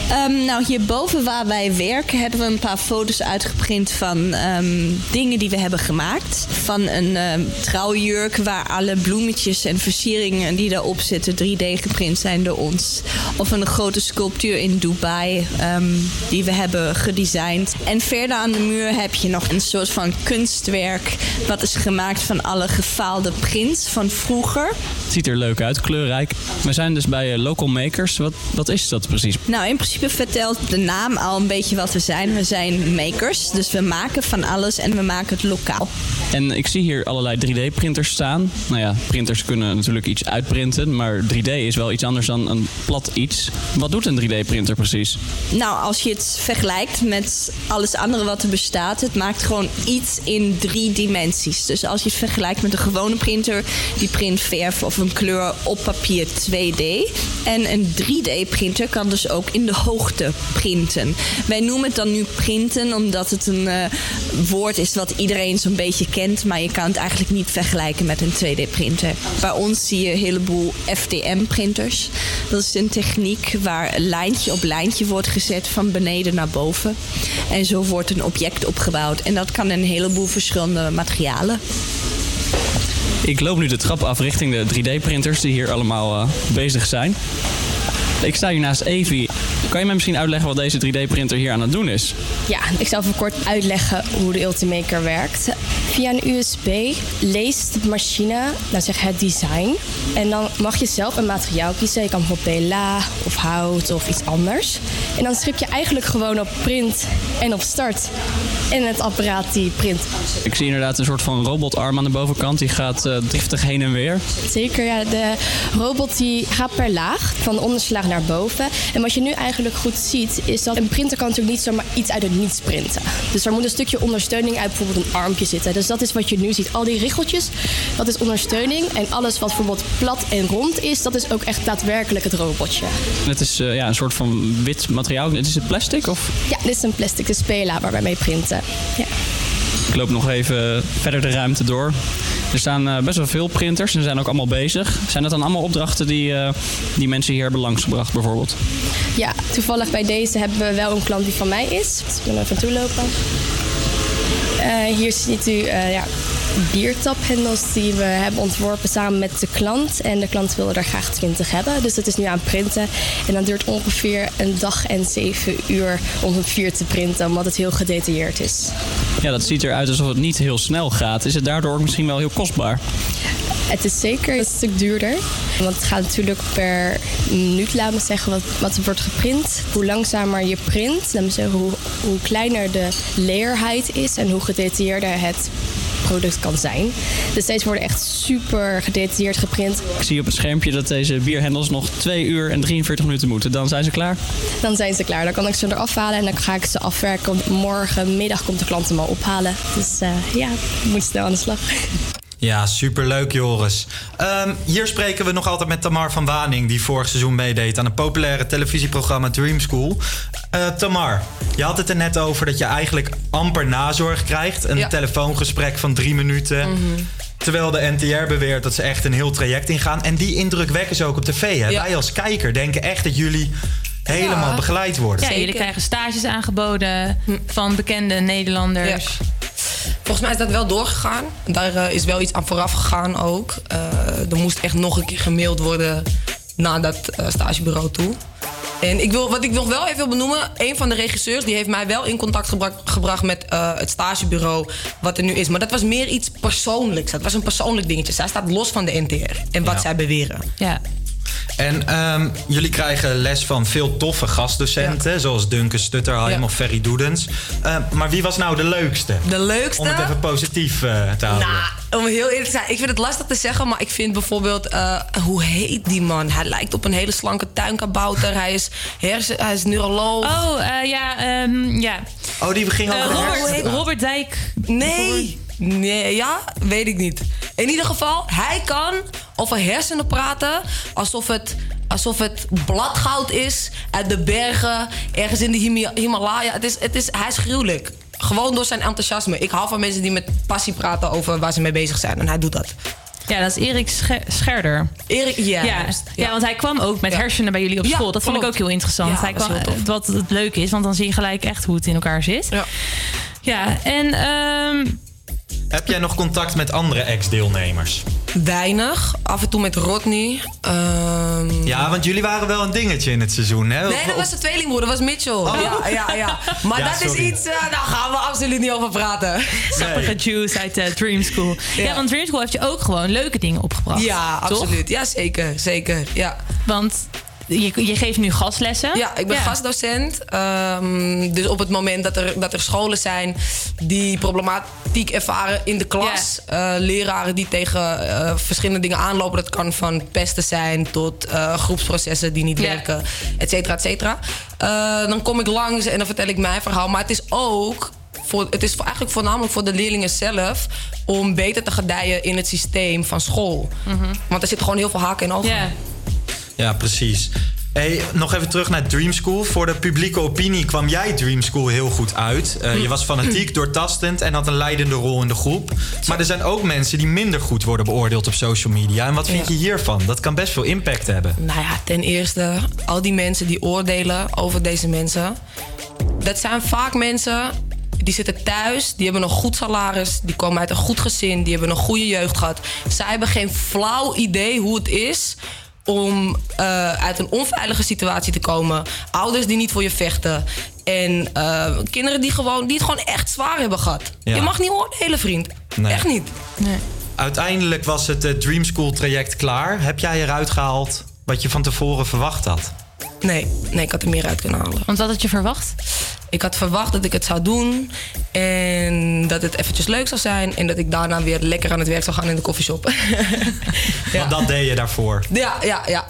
Ehm, nou, hierboven waar wij werken hebben we een paar foto's uitgeprint van ehm, dingen die we hebben gemaakt. Van een ehm, trouwjurk waar alle bloemetjes en versieringen die daarop zitten 3D geprint zijn door ons. Of een grote sculptuur in Dubai die we hebben gedesigned. En verder aan de muur heb je nog een soort van kunstwerk wat is gemaakt van alle gefaalde prints van vroeger. Het ziet er leuk uit, kleurrijk. We zijn dus bij eh, Local Makers. Wat, wat is dat precies? Nou, in principe vertelt de naam al een beetje wat we zijn. We zijn makers, dus we maken van alles en we maken het lokaal. En ik zie hier allerlei 3D-printers staan. Nou ja, printers kunnen natuurlijk iets uitprinten, maar 3D is wel iets anders dan een plat iets. Wat doet een 3D-printer precies? Nou, als je het vergelijkt met alles andere wat er bestaat, het maakt gewoon iets in drie dimensies. Dus als je het vergelijkt met een gewone printer, die print verf of een kleur op papier 2D. En een 3D-printer kan dus ook in de hoogte printen. Wij noemen het dan nu printen, omdat het een eh, woord is wat iedereen zo'n beetje kent, maar je kan het eigenlijk niet vergelijken met een 2D-printer. Bij ons zie je een heleboel FDM-printers. Dat is een techniek waar lijntje op lijntje wordt gezet van beneden naar boven. En zo wordt een object opgebouwd. En dat kan een heleboel verschillende materialen. Ik loop nu de trap af richting de 3D-printers die hier allemaal eh, bezig zijn. Ik sta hier naast Evie. Kan je mij misschien uitleggen wat deze 3D-printer hier aan het doen is? Ja, ik zal even kort uitleggen hoe de Ultimaker werkt. Via een USB leest de machine, nou zeg het design. En dan mag je zelf een materiaal kiezen. Je kan bijvoorbeeld PLA of hout of iets anders. En dan schrik je eigenlijk gewoon op print en op start. En het apparaat die print. Ik zie inderdaad een soort van robotarm aan de bovenkant. Die gaat eh, driftig heen en weer. Zeker, ja. De robot die gaat per laag, van de onderste laag naar boven. En wat je nu eigenlijk goed ziet, is dat een printer kan natuurlijk niet zomaar iets uit het niets printen. Dus er moet een stukje ondersteuning uit bijvoorbeeld een armpje zitten. Dus dat is wat je nu ziet. Al die richeltjes, dat is ondersteuning. En alles wat bijvoorbeeld plat en rond is, dat is ook echt daadwerkelijk het robotje. Het is eh, ja, een soort van wit materiaal. Is het plastic? Of? Ja, dit is een plastic, de spela waar wij mee printen. Ja. Ik loop nog even verder de ruimte door. Er staan eh, best wel veel printers en ze zijn ook allemaal bezig. Zijn dat dan allemaal opdrachten die, eh, die mensen hier hebben langsgebracht bijvoorbeeld? Ja, toevallig bij deze hebben we wel een klant die van mij is. Dus ik wil even naartoe lopen. Eh, hier ziet u eh, ja, biertaphendels die we hebben ontworpen samen met de klant. En de klant wilde er graag 20 hebben. Dus dat is nu aan het printen. En dat duurt ongeveer een dag en zeven uur om het vier te printen, omdat het heel gedetailleerd is. Ja, dat ziet eruit alsof het niet heel snel gaat. Is het daardoor ook misschien wel heel kostbaar? Het is zeker een stuk duurder. Want het gaat natuurlijk per minuut, laten we zeggen, wat, wat er wordt geprint. Hoe langzamer je print, laten we zeggen, hoe, hoe kleiner de layerheid is en hoe gedetailleerder het product kan zijn. Dus deze worden echt super gedetailleerd geprint. Ik zie op het schermpje dat deze bierhendels nog 2 uur en 43 minuten moeten. Dan zijn ze klaar. Dan zijn ze klaar. Dan kan ik ze eraf halen en dan ga ik ze afwerken. Morgenmiddag komt de klant hem al ophalen. Dus eh, ja, moet snel aan de slag. Ja, superleuk Joris. Ehm, hier spreken we nog altijd met Tamar van Waning... die vorig seizoen meedeed aan het populaire televisieprogramma Dream School. Eh, Tamar, je had het er net over dat je eigenlijk amper nazorg krijgt. Een Ja. telefoongesprek van drie minuten. Mhm. Terwijl de NTR beweert dat ze echt een heel traject ingaan. En die indruk wekken ze ook op tv. Hè? Ja. Wij als kijker denken echt dat jullie helemaal Ja. begeleid worden. Ja, jullie krijgen stages aangeboden van bekende Nederlanders. Volgens mij is dat wel doorgegaan. Daar eh, is wel iets aan vooraf gegaan ook. Eh, er moest echt nog een keer gemaild worden naar dat eh, stagebureau toe. En ik wil, wat ik nog wel even wil benoemen, een van de regisseurs die heeft mij wel in contact gebra- gebracht met eh, het stagebureau wat er nu is. Maar dat was meer iets persoonlijks. Dat was een persoonlijk dingetje. Zij staat los van de NTR en wat Ja. zij beweren. Ja. En ehm, jullie krijgen les van veel toffe gastdocenten, zoals Duncan Stutterheim Ja. of Ferry Doedens. Eh, maar wie was nou de leukste? De leukste? Om het even positief eh, te houden. Nou, om heel eerlijk te zijn, ik vind het lastig te zeggen, maar ik vind bijvoorbeeld, eh, hoe heet die man? Hij lijkt op een hele slanke tuinkabouter. Hij is, hersen, hij is neuroloog. Oh, eh, ja, ehm, ja. Oh, die ging over de Robert. Robert Dijk. Nee. Nee, ja, weet ik niet. In ieder geval, hij kan over hersenen praten alsof het, alsof het bladgoud is uit de bergen, ergens in de Hima- Himalaya. Het is, het is, hij is gruwelijk. Gewoon door zijn enthousiasme. Ik hou van mensen die met passie praten over waar ze mee bezig zijn. En hij doet dat. Ja, dat is Erik Sche- Scherder. Erik, ja. Ja, ja, want hij kwam ook met hersenen bij jullie op Ja, school. Dat vond ik ook heel interessant. Ja, hij kwam, heel tof. wat het leuke is, want dan zie je gelijk echt hoe het in elkaar zit. Ja, ja en ehm, Heb jij nog contact met andere ex-deelnemers? Weinig. Af en toe met Rodney. Ehm, Ja, want jullie waren wel een dingetje in het seizoen, hè? Nee, dat was de tweelingbroer, dat was Mitchell. Ja, ja, ja. Maar Ja, dat is iets, eh, daar gaan we absoluut niet over praten. sappige juice uit eh, Dream School. Ja. want Dream School heeft je ook gewoon leuke dingen opgebracht. Ja, toch? absoluut. Ja, zeker. Zeker, ja. Want je, je geeft nu gastlessen. Ja, ik ben gastdocent. Ehm, dus op het moment dat er, dat er scholen zijn die problematiek ervaren in de klas. eh, leraren die tegen eh, verschillende dingen aanlopen. Dat kan van pesten zijn tot eh, groepsprocessen die niet Ja. werken, et cetera, et cetera. Dan kom ik langs en dan vertel ik mijn verhaal. Maar het is ook... Voor, het is eigenlijk voornamelijk voor de leerlingen zelf om beter te gedijen in het systeem van school. Want er zitten gewoon heel veel haken en ogen. Ja. Ja, precies. Hey, nog even terug naar Dream School. Voor de publieke opinie kwam jij Dream School heel goed uit. Eh, je was fanatiek, (clears throat) doortastend en had een leidende rol in de groep. Maar er zijn ook mensen die minder goed worden beoordeeld op social media. En wat vind Ja. je hiervan? Dat kan best veel impact hebben. Nou ja, ten eerste, al die mensen die oordelen over deze mensen. Dat zijn vaak mensen die zitten thuis, die hebben een goed salaris, die komen uit een goed gezin, die hebben een goede jeugd gehad. Zij hebben geen flauw idee hoe het is om eh, uit een onveilige situatie te komen. Ouders die niet voor je vechten. En eh, kinderen die, gewoon, die het gewoon echt zwaar hebben gehad. Ja. Je mag niet oordelen, vriend. Nee. Echt niet. Uiteindelijk was het eh, Dream School traject klaar. Heb jij eruit gehaald wat je van tevoren verwacht had? Nee, nee, ik had er meer uit kunnen halen. Want wat had je verwacht? Ik had verwacht dat ik het zou doen. En dat het eventjes leuk zou zijn. En dat ik daarna weer lekker aan het werk zou gaan in de koffieshop. (laughs) Want dat deed je daarvoor. ja, ja, ja.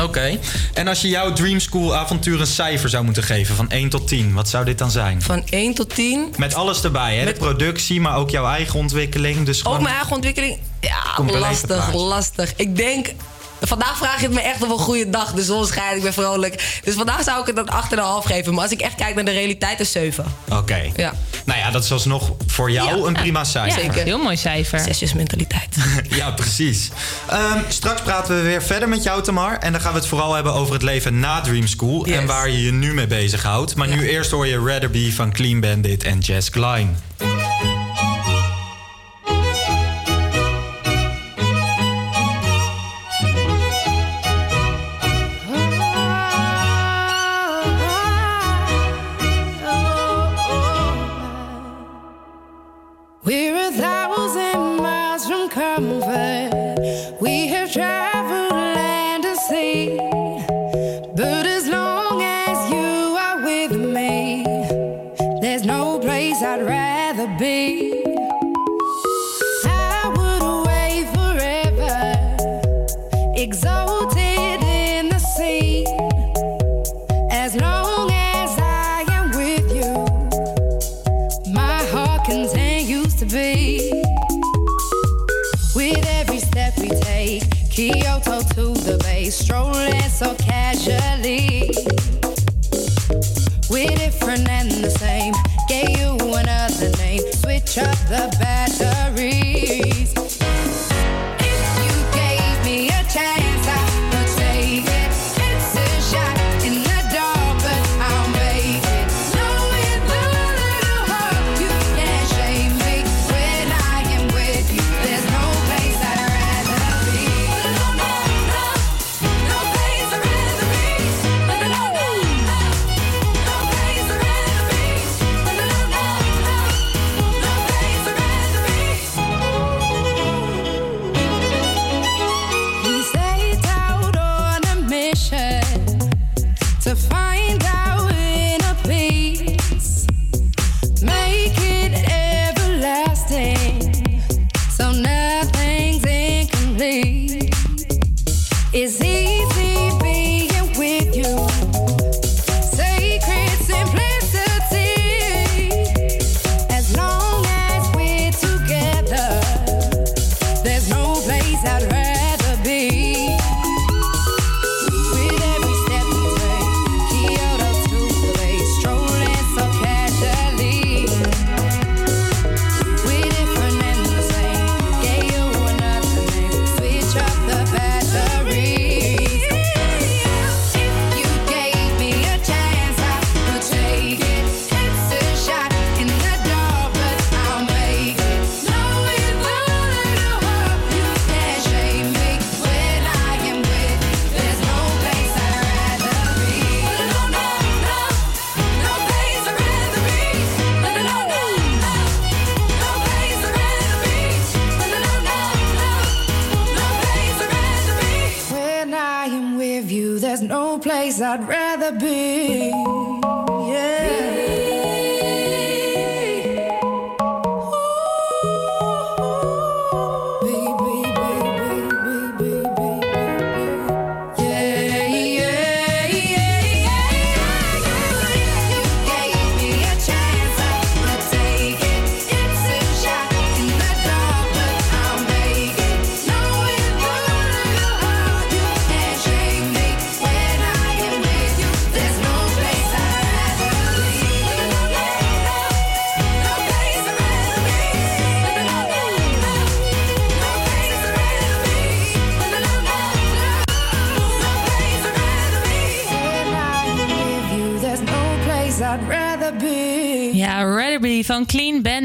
Oké. En als je jouw Dream School avontuur een cijfer zou moeten geven van 1 tot 10, wat zou dit dan zijn? Van 1 tot 10. Met alles erbij, hè? De productie, maar ook jouw eigen ontwikkeling. Dus Ook mijn eigen ontwikkeling. Ja, lastig, lastig. Ik denk... Vandaag vraag je het me echt op een goede dag. De zon schijnt, ik ben vrolijk. Dus vandaag zou ik het een 8,5 geven. Maar als ik echt kijk naar de realiteit, een 7. Oké. Ja. Nou ja, dat is alsnog voor jou Ja. een prima cijfer. Zeker. Heel mooi cijfer. Zesjesmentaliteit. (laughs) ja, precies. Ehm, straks praten we weer verder met jou, Tamar. En dan gaan we het vooral hebben over het leven na Dream School. En waar je je nu mee bezighoudt. Maar nu eerst hoor je Rather Be van Clean Bandit en Jess Klein. radio toe to the bass, strolling so casual.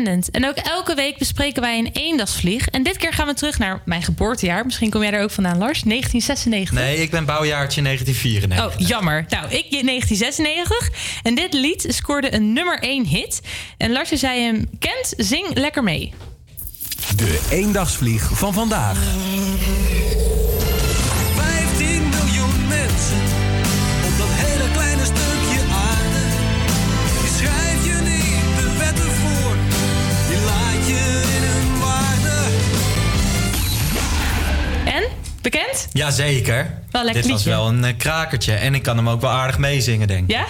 En ook elke week bespreken wij een eendagsvlieg. En dit keer gaan we terug naar mijn geboortejaar. Misschien kom jij er ook vandaan, Lars. 1996. Nee, ik ben bouwjaartje 1994. Oh, jammer. Nou, ik 1996. En dit lied scoorde een nummer 1 hit. En Lars, als jij hem kent, zing lekker mee. De eendagsvlieg van vandaag. Jazeker. Wel Dit was wel een eh, krakertje. En ik kan hem ook wel aardig meezingen, denk ik. Ja?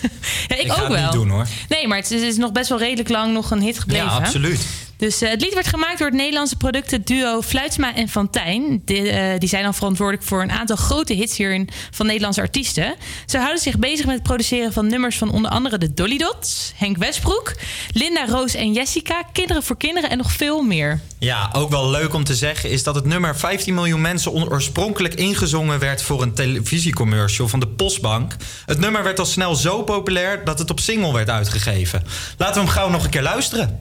(laughs) ja, ik, Ik ga ook het wel. niet doen, hoor. Nee, maar het is, het is nog best wel redelijk lang nog een hit gebleven. Ja, absoluut. Dus eh, het lied werd gemaakt door het Nederlandse productenduo Fluitsma en Fantijn. Die, eh, die zijn dan verantwoordelijk voor een aantal grote hits hierin van Nederlandse artiesten. Ze houden zich bezig met het produceren van nummers van onder andere de Dolly Dots, Henk Westbroek, Linda, Roos en Jessica, Kinderen voor Kinderen en nog veel meer. Ja, ook wel leuk om te zeggen is dat het nummer 15 miljoen mensen on- oorspronkelijk ingezongen werd voor een televisiecommercial van de Postbank. Het nummer werd al snel zo populair dat het op single werd uitgegeven. Laten we hem gauw nog een keer luisteren.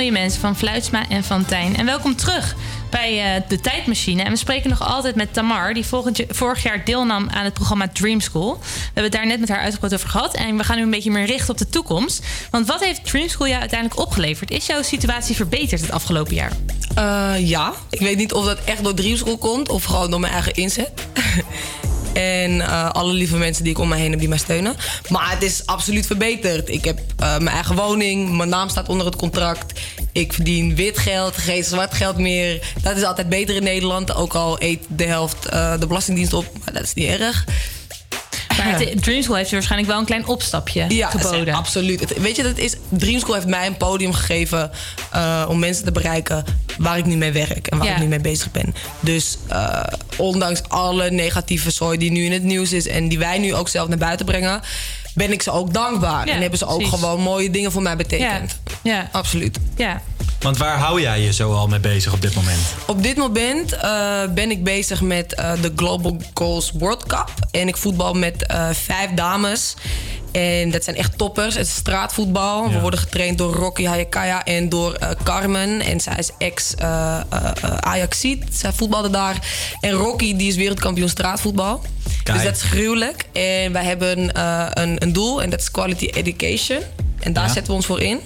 Vijftien 15 miljoen mensen van Fluitsma en van Tijn. En welkom terug bij eh, de Tijdmachine. En we spreken nog altijd met Tamar, die volgend vorig jaar deelnam aan het programma Dream School. We hebben het daar net met haar uitgebreid over gehad. En we gaan nu een beetje meer richten op de toekomst. Want wat heeft Dream School jou uiteindelijk opgeleverd? Is jouw situatie verbeterd het afgelopen jaar? Eh, ja, ik weet niet of dat echt door Dream School komt of gewoon door mijn eigen inzet. (laughs) en eh, alle lieve mensen die ik om mij heen heb die mij steunen. Maar het is absoluut verbeterd. Ik heb eh, mijn eigen woning, mijn naam staat onder het contract. Ik verdien wit geld, geen zwart geld meer. Dat is altijd beter in Nederland. Ook al eet de helft eh, de Belastingdienst op, maar dat is niet erg. Maar het, Dream School heeft je waarschijnlijk wel een klein opstapje Ja, geboden. absoluut. Het- weet je, dat is, Dream School heeft mij een podium gegeven eh, om mensen te bereiken waar ik nu mee werk en waar Ja. ik nu mee bezig ben. Dus eh, ondanks alle negatieve zooi die nu in het nieuws is en die wij nu ook zelf naar buiten brengen, ben ik ze ook dankbaar. Ja, en hebben ze ook precies. gewoon mooie dingen voor mij betekend. Ja, absoluut. Ja. Want waar hou jij je zo al mee bezig op dit moment? Op dit moment eh, ben ik bezig met eh, de Global Goals World Cup. En ik voetbal met eh, vijf dames. En dat zijn echt toppers. Het is straatvoetbal. We worden getraind door Rocky Hayakaya en door eh, Carmen. En zij is ex eh eh, Ajaxiet. Zij voetbalde daar. En Rocky die is wereldkampioen straatvoetbal. Dus dat is gruwelijk. En wij hebben een, een doel en dat is quality education. En daar Ja. zetten we ons voor in.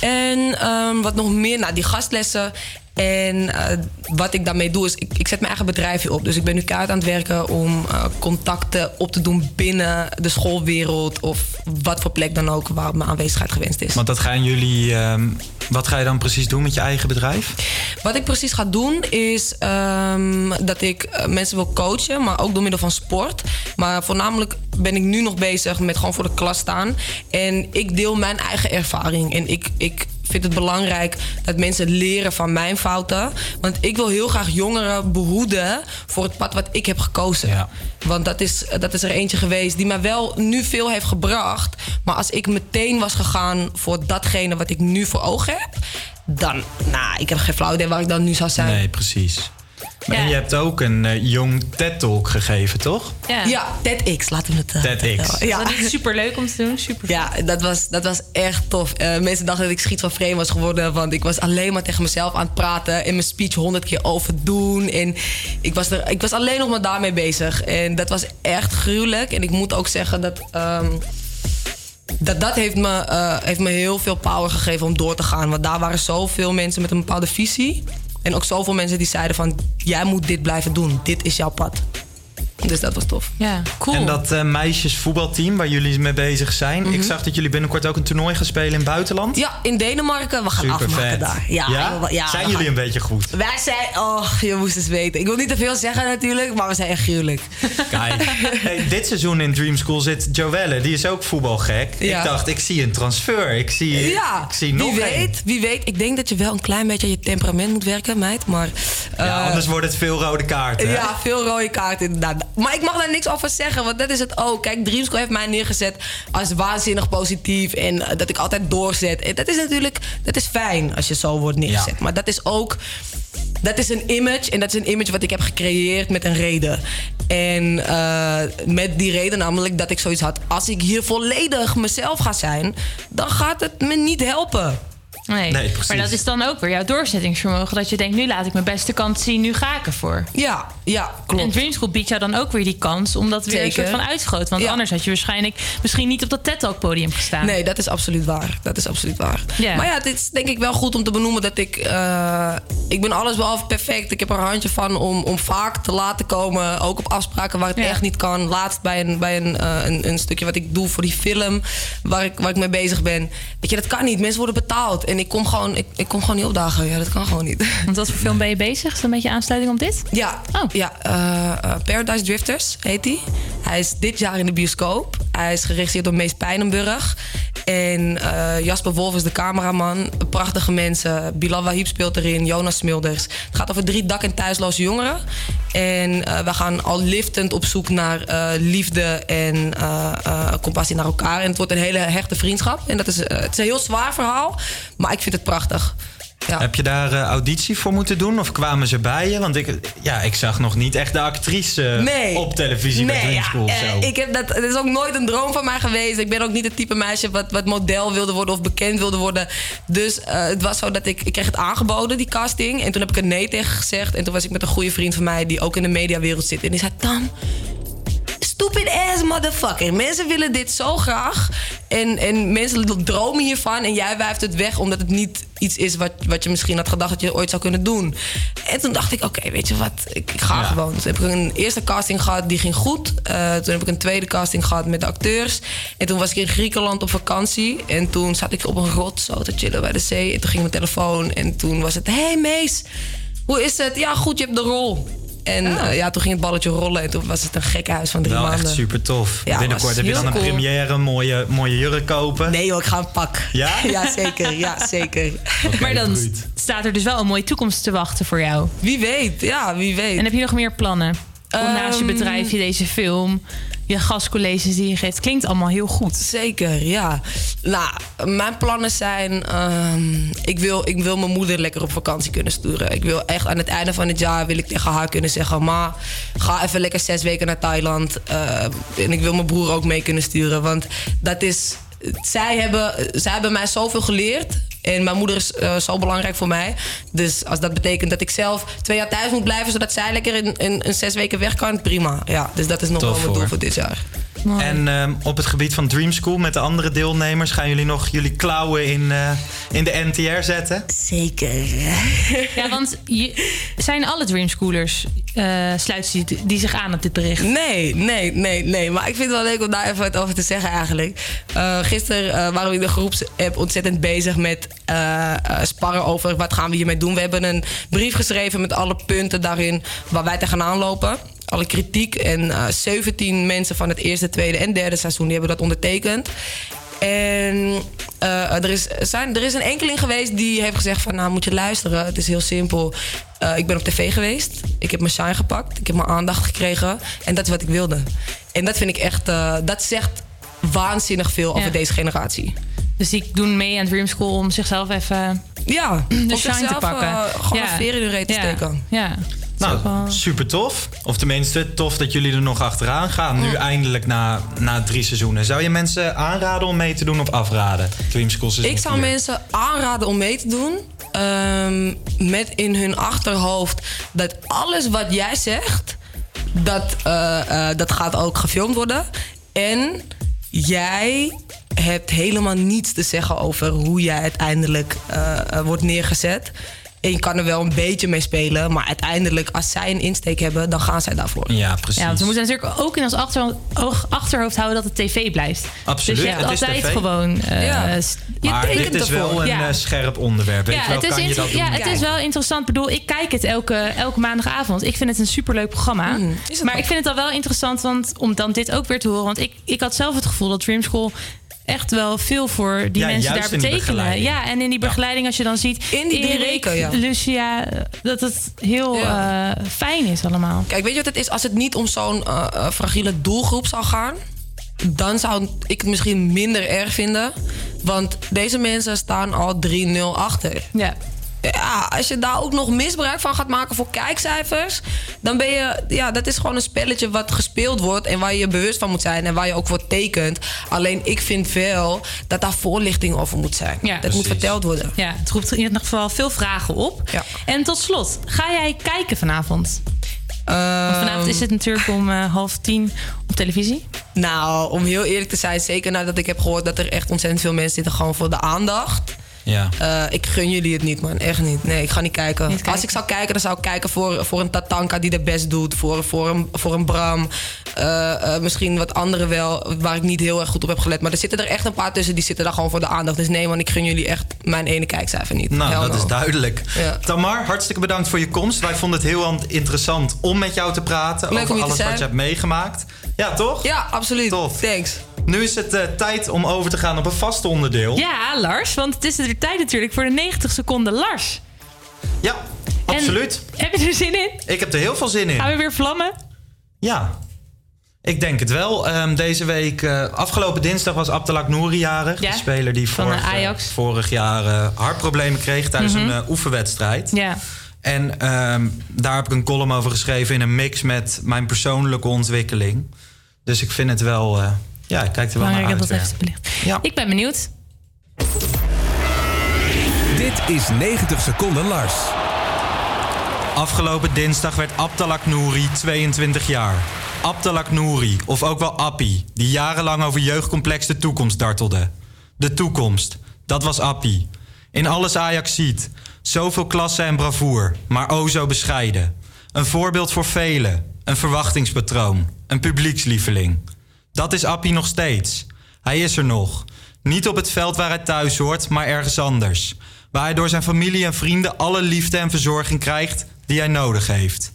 En ehm, wat nog meer, nou die gastlessen. En eh, wat ik daarmee doe is, ik, ik zet mijn eigen bedrijfje op. Dus ik ben nu kaart aan het werken om eh, contacten op te doen binnen de schoolwereld. Of wat voor plek dan ook waar mijn aanwezigheid gewenst is. Want dat gaan jullie. ehm, wat ga je dan precies doen met je eigen bedrijf? Wat ik precies ga doen is ehm, dat ik eh, mensen wil coachen, maar ook door middel van sport. Maar voornamelijk ben ik nu nog bezig met gewoon voor de klas staan. En ik deel mijn eigen ervaring. En ik, ik vind het belangrijk dat mensen leren van mijn fouten. Want ik wil heel graag jongeren behoeden voor het pad wat ik heb gekozen. Want dat is, dat is er eentje geweest die mij wel nu veel heeft gebracht. Maar als ik meteen was gegaan voor datgene wat ik nu voor ogen heb, dan, nou, ik heb geen flauw idee waar ik dan nu zou zijn. Nee, precies. En je hebt ook een eh, jong TED-talk gegeven, toch? Ja, TEDx, laten we het uh, TEDx. Ja. Dat is super leuk om te doen. Super. Ja, dat was, dat was echt tof. Eh, mensen dachten dat ik schizofreen was geworden. Want ik was alleen maar tegen mezelf aan het praten. En mijn speech honderd keer overdoen. En ik was, er, ik was alleen nog maar daarmee bezig. En dat was echt gruwelijk. En ik moet ook zeggen dat... ehm, dat, dat heeft, me, eh, heeft me heel veel power gegeven om door te gaan. Want daar waren zoveel mensen met een bepaalde visie. En ook zoveel mensen die zeiden van... jij moet dit blijven doen. Dit is jouw pad. Dus dat was tof. Ja, cool. En dat eh, meisjesvoetbalteam waar jullie mee bezig zijn. Mhm. Ik zag dat jullie binnenkort ook een toernooi gaan spelen in het buitenland. Ja, in Denemarken. We gaan Super afmaken vet. daar. Ja, Ja? ja, Zijn jullie gaan- een beetje goed? Wij zijn... Oh, je moest het weten. Ik wil niet te veel zeggen natuurlijk, maar we zijn echt gruwelijk. (laughs) Kijk, hey, dit seizoen in Dream School zit Joelle. Die is ook voetbalgek. Ja. Ik dacht, ik zie een transfer. Ik zie, Ja, ik zie nog wie weet, wie weet. Ik denk dat je wel een klein beetje aan je temperament moet werken, meid. Maar, Ja, eh, anders wordt het veel rode kaarten. hè? Ja, veel rode kaarten inderdaad. Maar ik mag daar niks over zeggen, want dat is het ook. Kijk, Dreamschool heeft mij neergezet als waanzinnig positief en eh, dat ik altijd doorzet. En dat is natuurlijk, dat is fijn als je zo wordt neergezet. Maar dat is ook, dat is een image en dat is een image wat ik heb gecreëerd met een reden. En eh, met die reden namelijk dat ik zoiets had, als ik hier volledig mezelf ga zijn, dan gaat het me niet helpen. Nee, Nee, precies. maar dat is dan ook weer jouw doorzettingsvermogen. Dat je denkt, nu laat ik mijn beste kant zien, nu ga ik ervoor. Ja, ja, klopt. En Dream School biedt jou dan ook weer die kans om dat weer een Zeker. soort van uitschot. Want Ja. anders had je waarschijnlijk misschien niet op dat TED Talk podium gestaan. Nee, dat is absoluut waar. Dat is absoluut waar. Ja. Maar ja, het is denk ik wel goed om te benoemen dat ik... eh, ik ben alles behalve perfect. Ik heb er een handje van om, om vaak te laten komen. Ook op afspraken waar het echt niet kan. Laatst bij, een, bij een, eh, een, een stukje wat ik doe voor die film... Waar ik, waar ik mee bezig ben. Weet je, dat kan niet. Mensen worden betaald. En ik kom gewoon, ik, ik kom gewoon niet opdagen. Ja, dat kan gewoon niet. (laughs) Want wat voor film ben je bezig? Is dat een beetje aansluiting op dit? Ja, ja eh, eh, Paradise Drifters heet hij. Hij is dit jaar in de bioscoop. Hij is geregisseerd door Mees Pijnenburg. En eh, Jasper Wolf is de cameraman. Prachtige mensen. Bilal Wahib speelt erin. Jonas Smilders. Het gaat over drie dak- en thuisloze jongeren. En we gaan al liftend op zoek naar liefde en compassie naar elkaar. En het wordt een hele hechte vriendschap. En dat is, het is een heel zwaar verhaal. Maar ik vind het prachtig. Ja. Heb je daar eh, auditie voor moeten doen? Of kwamen ze bij je? Want ik, ja, ik zag nog niet echt de actrice Nee. op televisie bij Nee, ja, School. eh, zo. ik heb dat, het is ook nooit een droom van mij geweest. Ik ben ook niet het type meisje wat, wat model wilde worden of bekend wilde worden. Dus eh, het was zo dat ik, ik kreeg het aangeboden, die casting. En toen heb ik er nee tegen gezegd. En toen was ik met een goede vriend van mij die ook in de mediawereld zit. En die zei, Tam, stupid ass motherfucker. Mensen willen dit zo graag. En, en mensen dromen hiervan. En jij wuift het weg omdat het niet iets is wat, wat je misschien had gedacht dat je ooit zou kunnen doen. En toen dacht ik, oké, weet je wat, ik, ik ga Ja. gewoon. Toen heb ik een eerste casting gehad, die ging goed. Eh, toen heb ik een tweede casting gehad met de acteurs. En toen was ik in Griekenland op vakantie. En toen zat ik op een rot zo te chillen bij de zee. En toen ging mijn telefoon. En toen was het, hey Mees, hoe is het? Ja, goed, je hebt de rol. En eh, ja, toen ging het balletje rollen. En toen was het een gekke huis van drie Wel maanden. echt super tof. Ja, Binnenkort heb je dan een cool. première, een mooie, mooie jurk kopen. Nee joh, ik ga een pak. Ja? (laughs) Ja, zeker. Ja, zeker. maar dan staat er dus wel een mooie toekomst te wachten voor jou. Wie weet, ja, wie weet. En heb je nog meer plannen? Om naast je Ehm, bedrijfje, deze film, je gastcolleges die je geeft. Klinkt allemaal heel goed. Zeker, ja. Nou, mijn plannen zijn... ehm, ik, wil, ik wil mijn moeder lekker op vakantie kunnen sturen. Ik wil echt aan het einde van het jaar... wil ik tegen haar kunnen zeggen... Ma, ga even lekker zes weken naar Thailand. Eh, en ik wil mijn broer ook mee kunnen sturen. Want dat is... Zij hebben, zij hebben mij zoveel geleerd. En mijn moeder is eh, zo belangrijk voor mij. Dus als dat betekent dat ik zelf twee jaar thuis moet blijven... zodat zij lekker in, in, in zes weken weg kan, prima. Ja, dus dat is nog Tof, wel mijn doel voor dit jaar. En ehm, op het gebied van Dream School met de andere deelnemers... gaan jullie nog jullie klauwen in, eh, in de NTR zetten? Zeker. (laughs) Ja, want je, zijn alle Dreamschoolers eh sluiten die, die zich aan op dit bericht? Nee, nee, nee, nee. Maar ik vind het wel leuk om daar even wat over te zeggen eigenlijk. Uh, gisteren uh, waren we in de groepsapp ontzettend bezig met uh, sparren over wat gaan we hiermee doen. We hebben een brief geschreven met alle punten daarin waar wij tegenaan lopen. Alle kritiek. En 17 mensen van het eerste, tweede en derde seizoen die hebben dat ondertekend. En uh, er, is, zijn, er is een enkeling geweest die heeft gezegd van... nou, moet je luisteren, het is heel simpel. Uh, ik ben op tv geweest, ik heb mijn shine gepakt... ik heb mijn aandacht gekregen en dat is wat ik wilde. En dat vind ik echt... Uh, dat zegt waanzinnig veel over Ja. deze generatie. Dus die doen mee aan Dream School om zichzelf even Ja, (clears throat) de shine te zichzelf, pakken. uh, gewoon een veer in hun reet te ja. steken. Ja. Nou, super tof. Of tenminste, tof dat jullie er nog achteraan gaan. Nu eindelijk na, na drie seizoenen. Zou je mensen aanraden om mee te doen of afraden? Dream School seizoen Ik zou mensen aanraden om mee te doen. ehm, met in hun achterhoofd dat alles wat jij zegt, dat, eh, eh, dat gaat ook gefilmd worden. En jij hebt helemaal niets te zeggen over hoe jij uiteindelijk eh, wordt neergezet. En je kan er wel een beetje mee spelen. Maar uiteindelijk, als zij een insteek hebben, dan gaan zij daarvoor. Ja, precies. Ja, want we moeten natuurlijk ook in ons achterhoofd houden dat het tv blijft. Absoluut, Dus je hebt het is altijd tv. gewoon. eh, Ja. je maar dit tekent is wel een Ja. eh, scherp onderwerp. Weet Ja, wel, het is, kan je dat doen? ja, het is wel interessant. Ik bedoel, ik kijk het elke, elke maandagavond. Ik vind het een superleuk programma. Mm, maar ik vind het al wel interessant want, om dan dit ook weer te horen. Want ik, ik had zelf het gevoel dat Dream School echt wel veel voor die Ja, mensen juist daar in die betekenen. Ja, en in die begeleiding als je dan ziet... In die drie Erik, weken, ja. Lucia, dat het heel eh, fijn is allemaal. Kijk, weet je wat het is? Als het niet om zo'n eh, eh, fragiele doelgroep zou gaan, dan zou ik het misschien minder erg vinden. Want deze mensen staan al 3-0 achter. Ja. Ja, als je daar ook nog misbruik van gaat maken voor kijkcijfers, dan ben je. Ja, dat is gewoon een spelletje wat gespeeld wordt en waar je je bewust van moet zijn en waar je ook voor tekent. Alleen ik vind wel dat daar voorlichting over moet zijn. Ja, dat moet verteld worden. Ja, het roept in ieder geval veel vragen op. En tot slot, ga jij kijken vanavond? Want vanavond is het natuurlijk om eh, half tien op televisie. Nou, om heel eerlijk te zijn, zeker nadat ik heb gehoord dat er echt ontzettend veel mensen zitten gewoon voor de aandacht. Ja. Eh, ik gun jullie het niet, man. Echt niet. Nee, ik ga niet kijken. Als ik zou kijken, dan zou ik kijken voor, voor een Tatanka die de best doet. Voor, voor, een, voor een Bram. Eh, eh, misschien wat andere wel, waar ik niet heel erg goed op heb gelet. Maar er zitten er echt een paar tussen die zitten daar gewoon voor de aandacht. Dus nee, man, ik gun jullie echt mijn ene kijkcijfer niet. Nou, Hell dat no. is duidelijk. Ja. Tamar, hartstikke bedankt voor je komst. Wij vonden het heel an- interessant om met jou te praten Leuk om over alles wat je hebt meegemaakt. Ja, toch? Ja, absoluut. Tof. Thanks. Nu is het eh, tijd om over te gaan op een vast onderdeel. Ja, Lars, want het is er tijd natuurlijk voor de 90 seconden Lars. Ja, absoluut. Heb je er zin in? Ik heb er heel veel zin in. Gaan we weer vlammen? Ja, ik denk het wel. Ehm, deze week, eh, afgelopen dinsdag was Abdelak Nouri jarig. Ja, De speler die vorig, eh, Ajax. vorig jaar hartproblemen kreeg tijdens Mhm. een oefenwedstrijd. Ja. En ehm, daar heb ik een column over geschreven in een mix met mijn persoonlijke ontwikkeling. Dus ik vind het wel, ja, ik kijk er wel naar uit. dat ja. even. Ik ben benieuwd. Dit is 90 seconden Lars. Afgelopen dinsdag werd Abdelak Nouri 22 jaar. Abdelak Nouri, of ook wel Appie, die jarenlang over jeugdcomplex de toekomst dartelde. De toekomst, dat was Appie. In alles Ajax ziet. Zoveel klasse en bravoer, maar o zo bescheiden. Een voorbeeld voor velen, een verwachtingspatroon, een publiekslieveling. Dat is Appie nog steeds. Hij is er nog. Niet op het veld waar hij thuis hoort, maar ergens anders. Waar hij door zijn familie en vrienden alle liefde en verzorging krijgt die hij nodig heeft.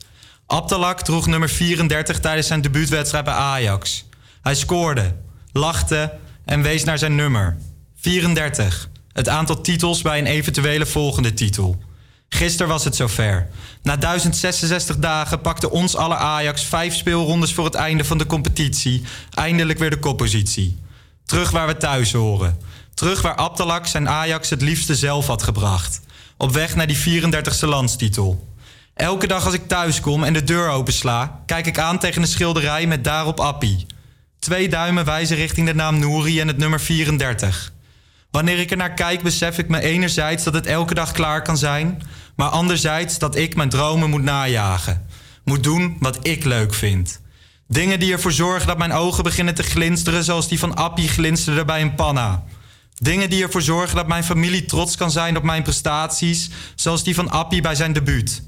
Abdelak droeg nummer 34 tijdens zijn debuutwedstrijd bij Ajax. Hij scoorde, lachte en wees naar zijn nummer. 34. Het aantal titels bij een eventuele volgende titel. Gisteren was het zover. Na 1066 dagen pakte ons alle Ajax vijf speelrondes voor het einde van de competitie. Eindelijk weer de koppositie. Terug waar we thuis horen. Terug waar Abdelak zijn Ajax het liefste zelf had gebracht. Op weg naar die 34ste landstitel. Elke dag als ik thuis kom en de deur opensla, kijk ik aan tegen een schilderij met daarop Appie. Twee duimen wijzen richting de naam Nouri en het nummer 34. Wanneer ik er naar kijk, besef ik me enerzijds dat het elke dag klaar kan zijn, maar anderzijds dat ik mijn dromen moet najagen. Moet doen wat ik leuk vind. Dingen die ervoor zorgen dat mijn ogen beginnen te glinsteren, zoals die van Appie glinsterde bij een panna. Dingen die ervoor zorgen dat mijn familie trots kan zijn op mijn prestaties, zoals die van Appie bij zijn debuut.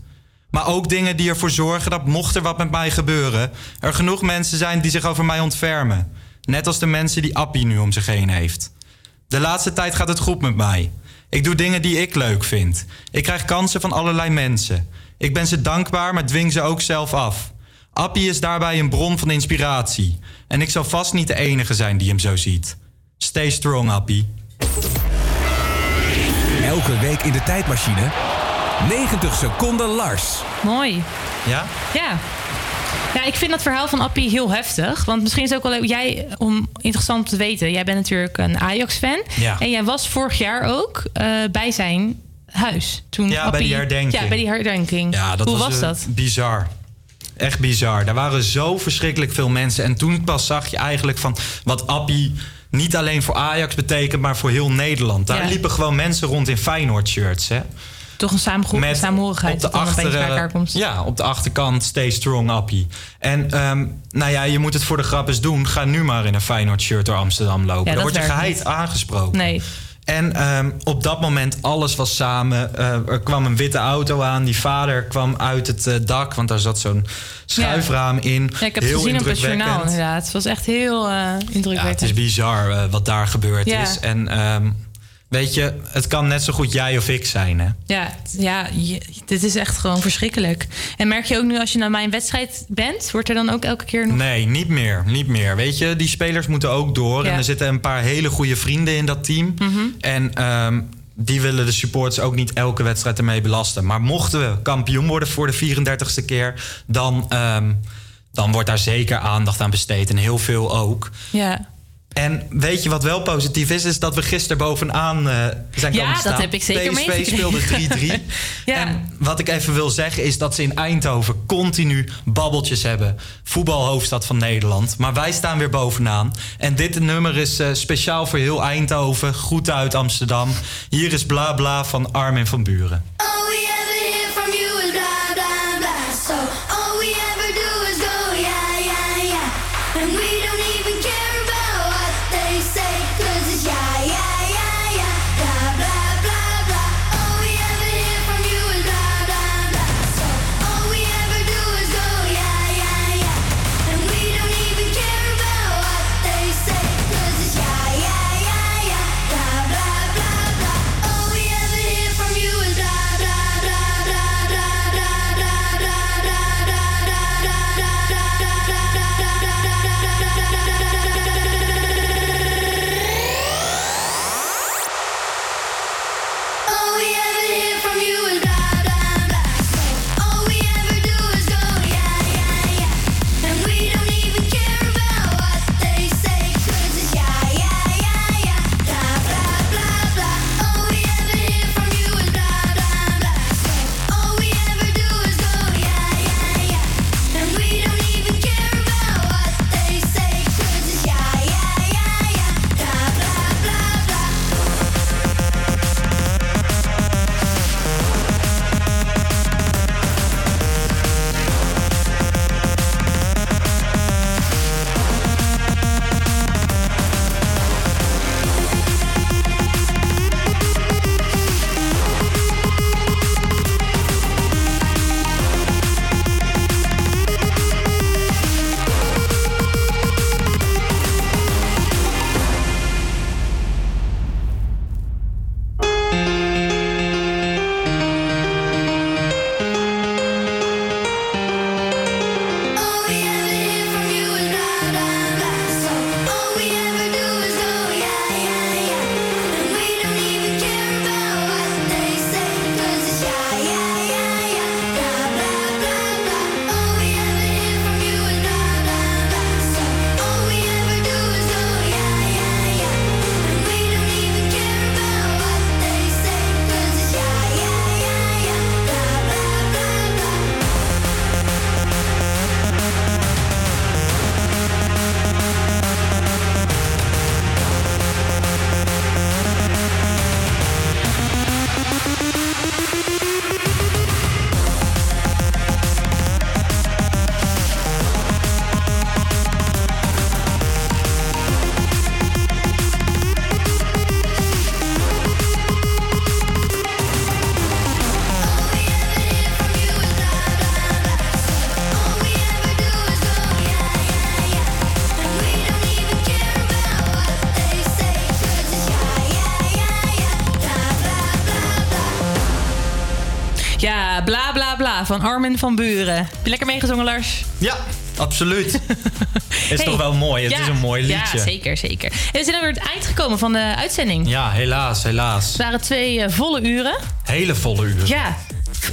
Maar ook dingen die ervoor zorgen dat mocht er wat met mij gebeuren, er genoeg mensen zijn die zich over mij ontfermen. Net als de mensen die Appie nu om zich heen heeft. De laatste tijd gaat het goed met mij. Ik doe dingen die ik leuk vind. Ik krijg kansen van allerlei mensen. Ik ben ze dankbaar, maar dwing ze ook zelf af. Appie is daarbij een bron van inspiratie. En ik zal vast niet de enige zijn die hem zo ziet. Stay strong, Appie. Elke week in de tijdmachine. 90 seconden Lars. Mooi. Ja? Ja. Ja, ik vind dat verhaal van Appie heel heftig. Want misschien is het ook wel leuk- jij, om interessant te weten, jij bent natuurlijk een Ajax-fan. Ja. En jij was vorig jaar ook eh, bij zijn huis. Toen Ja, bij Appie- die herdenking. Ja, bij die herdenking. Ja, dat Hoe was, was, eh, dat? Bizar. Echt bizar. Daar waren zo verschrikkelijk veel mensen. En toen pas zag je eigenlijk van wat Appie niet alleen voor Ajax betekent, maar voor heel Nederland. Daar Ja. liepen gewoon mensen rond in Feyenoord-shirts. Toch een samengroep, Met samenhorigheid op de, dat dan opeens bij elkaar achter, komt. ja, op de achterkant Stay Strong Appie. En ehm, nou ja, je moet het voor de grap eens doen. Ga nu maar in een Feyenoord shirt door Amsterdam lopen. Ja, Dan word je geheid niet. aangesproken. Nee. En ehm, op dat moment, alles was samen. Eh, er kwam een witte auto aan. Die vader kwam uit het eh, dak, want daar zat zo'n schuifraam in. Ja, ik heb het gezien op het journaal indrukwekkend. inderdaad. Het was echt heel eh Ja, het indrukwekkend. is bizar wat daar gebeurd Ja. is. En ehm, weet je, het kan net zo goed jij of ik zijn, hè? Ja, ja je- dit is echt gewoon verschrikkelijk. En merk je ook nu als je naar mijn wedstrijd bent, wordt er dan ook elke keer nog. Nee, niet meer. Niet meer. Weet je, die spelers moeten ook door. Ja. En er zitten een paar hele goede vrienden in dat team. Mhm. En ehm, die willen de supporters ook niet elke wedstrijd ermee belasten. Maar mochten we kampioen worden voor de 34ste keer, dan, ehm, dan wordt daar zeker aandacht aan besteed. En heel veel ook. Ja. En weet je wat wel positief is? Is dat we gisteren bovenaan eh, zijn Ja, komen dat staan. heb ik zeker PSV meegekregen. speelde 3-3. (laughs) Ja. En wat ik even wil zeggen is dat ze in Eindhoven continu babbeltjes hebben. Voetbalhoofdstad van Nederland. Maar wij staan weer bovenaan. En dit nummer is eh, speciaal voor heel Eindhoven. Goed uit Amsterdam. Hier is Bla Bla van Armin van Buren. All we ever hear from you is blah, blah, van Armin van Buren. Heb je lekker meegezongen, Lars? Ja, absoluut. (laughs) is Hey. toch wel mooi? Het Ja, is een mooi liedje. Ja, zeker, zeker. En we zijn alweer het eind gekomen van de uitzending. Ja, helaas, helaas. Het waren twee eh, volle uren. Hele volle uren. Ja,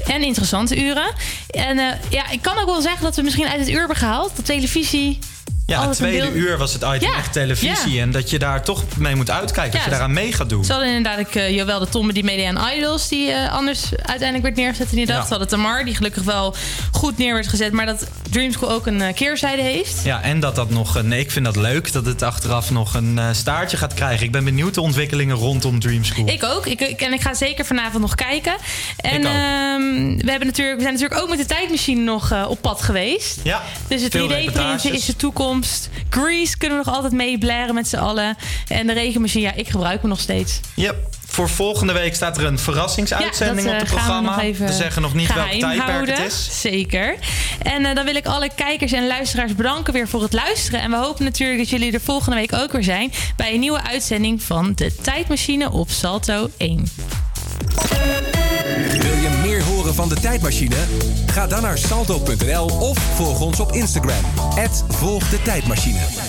en interessante uren. En eh, ja, ik kan ook wel zeggen dat we misschien uit het uur hebben gehaald. De televisie. Ja, het tweede beeld- uur was het item Ja, echt televisie. ja. En dat je daar toch mee moet uitkijken. Ja, dat je daaraan mee gaat doen. Ze hadden inderdaad ik, eh, Joël de Tomme die media aan Idols... die eh, anders uiteindelijk werd neergezet in die dag. Ze hadden Tamar, die gelukkig wel goed neer werd gezet. Maar dat Dream School ook een eh, keerzijde heeft. Ja, en dat dat nog een. Ik vind dat leuk dat het achteraf nog een eh, staartje gaat krijgen. Ik ben benieuwd de ontwikkelingen rondom Dream School. Ik ook. Ik, ik- en ik ga zeker vanavond nog kijken. En Ik ook. ehm, we, hebben natuurlijk, we zijn natuurlijk ook met de tijdmachine nog eh, op pad geweest. Ja, Dus het veel 3D-printen reportages. is de toekomst. Grease kunnen we nog altijd mee blaren met z'n allen. En de regenmachine, ja, ik gebruik hem nog steeds. Yep. Voor volgende week staat er een verrassingsuitzending Ja, op het eh, gaan we programma. nog even we zeggen nog niet welk tijdperk houden. het is. Zeker. En eh, dan wil ik alle kijkers en luisteraars bedanken weer voor het luisteren. En we hopen natuurlijk dat jullie er volgende week ook weer zijn... bij een nieuwe uitzending van De Tijdmachine op Salto 1. Wil je meer horen van de tijdmachine? Ga dan naar salto.nl of volg ons op Instagram. Volg de tijdmachine.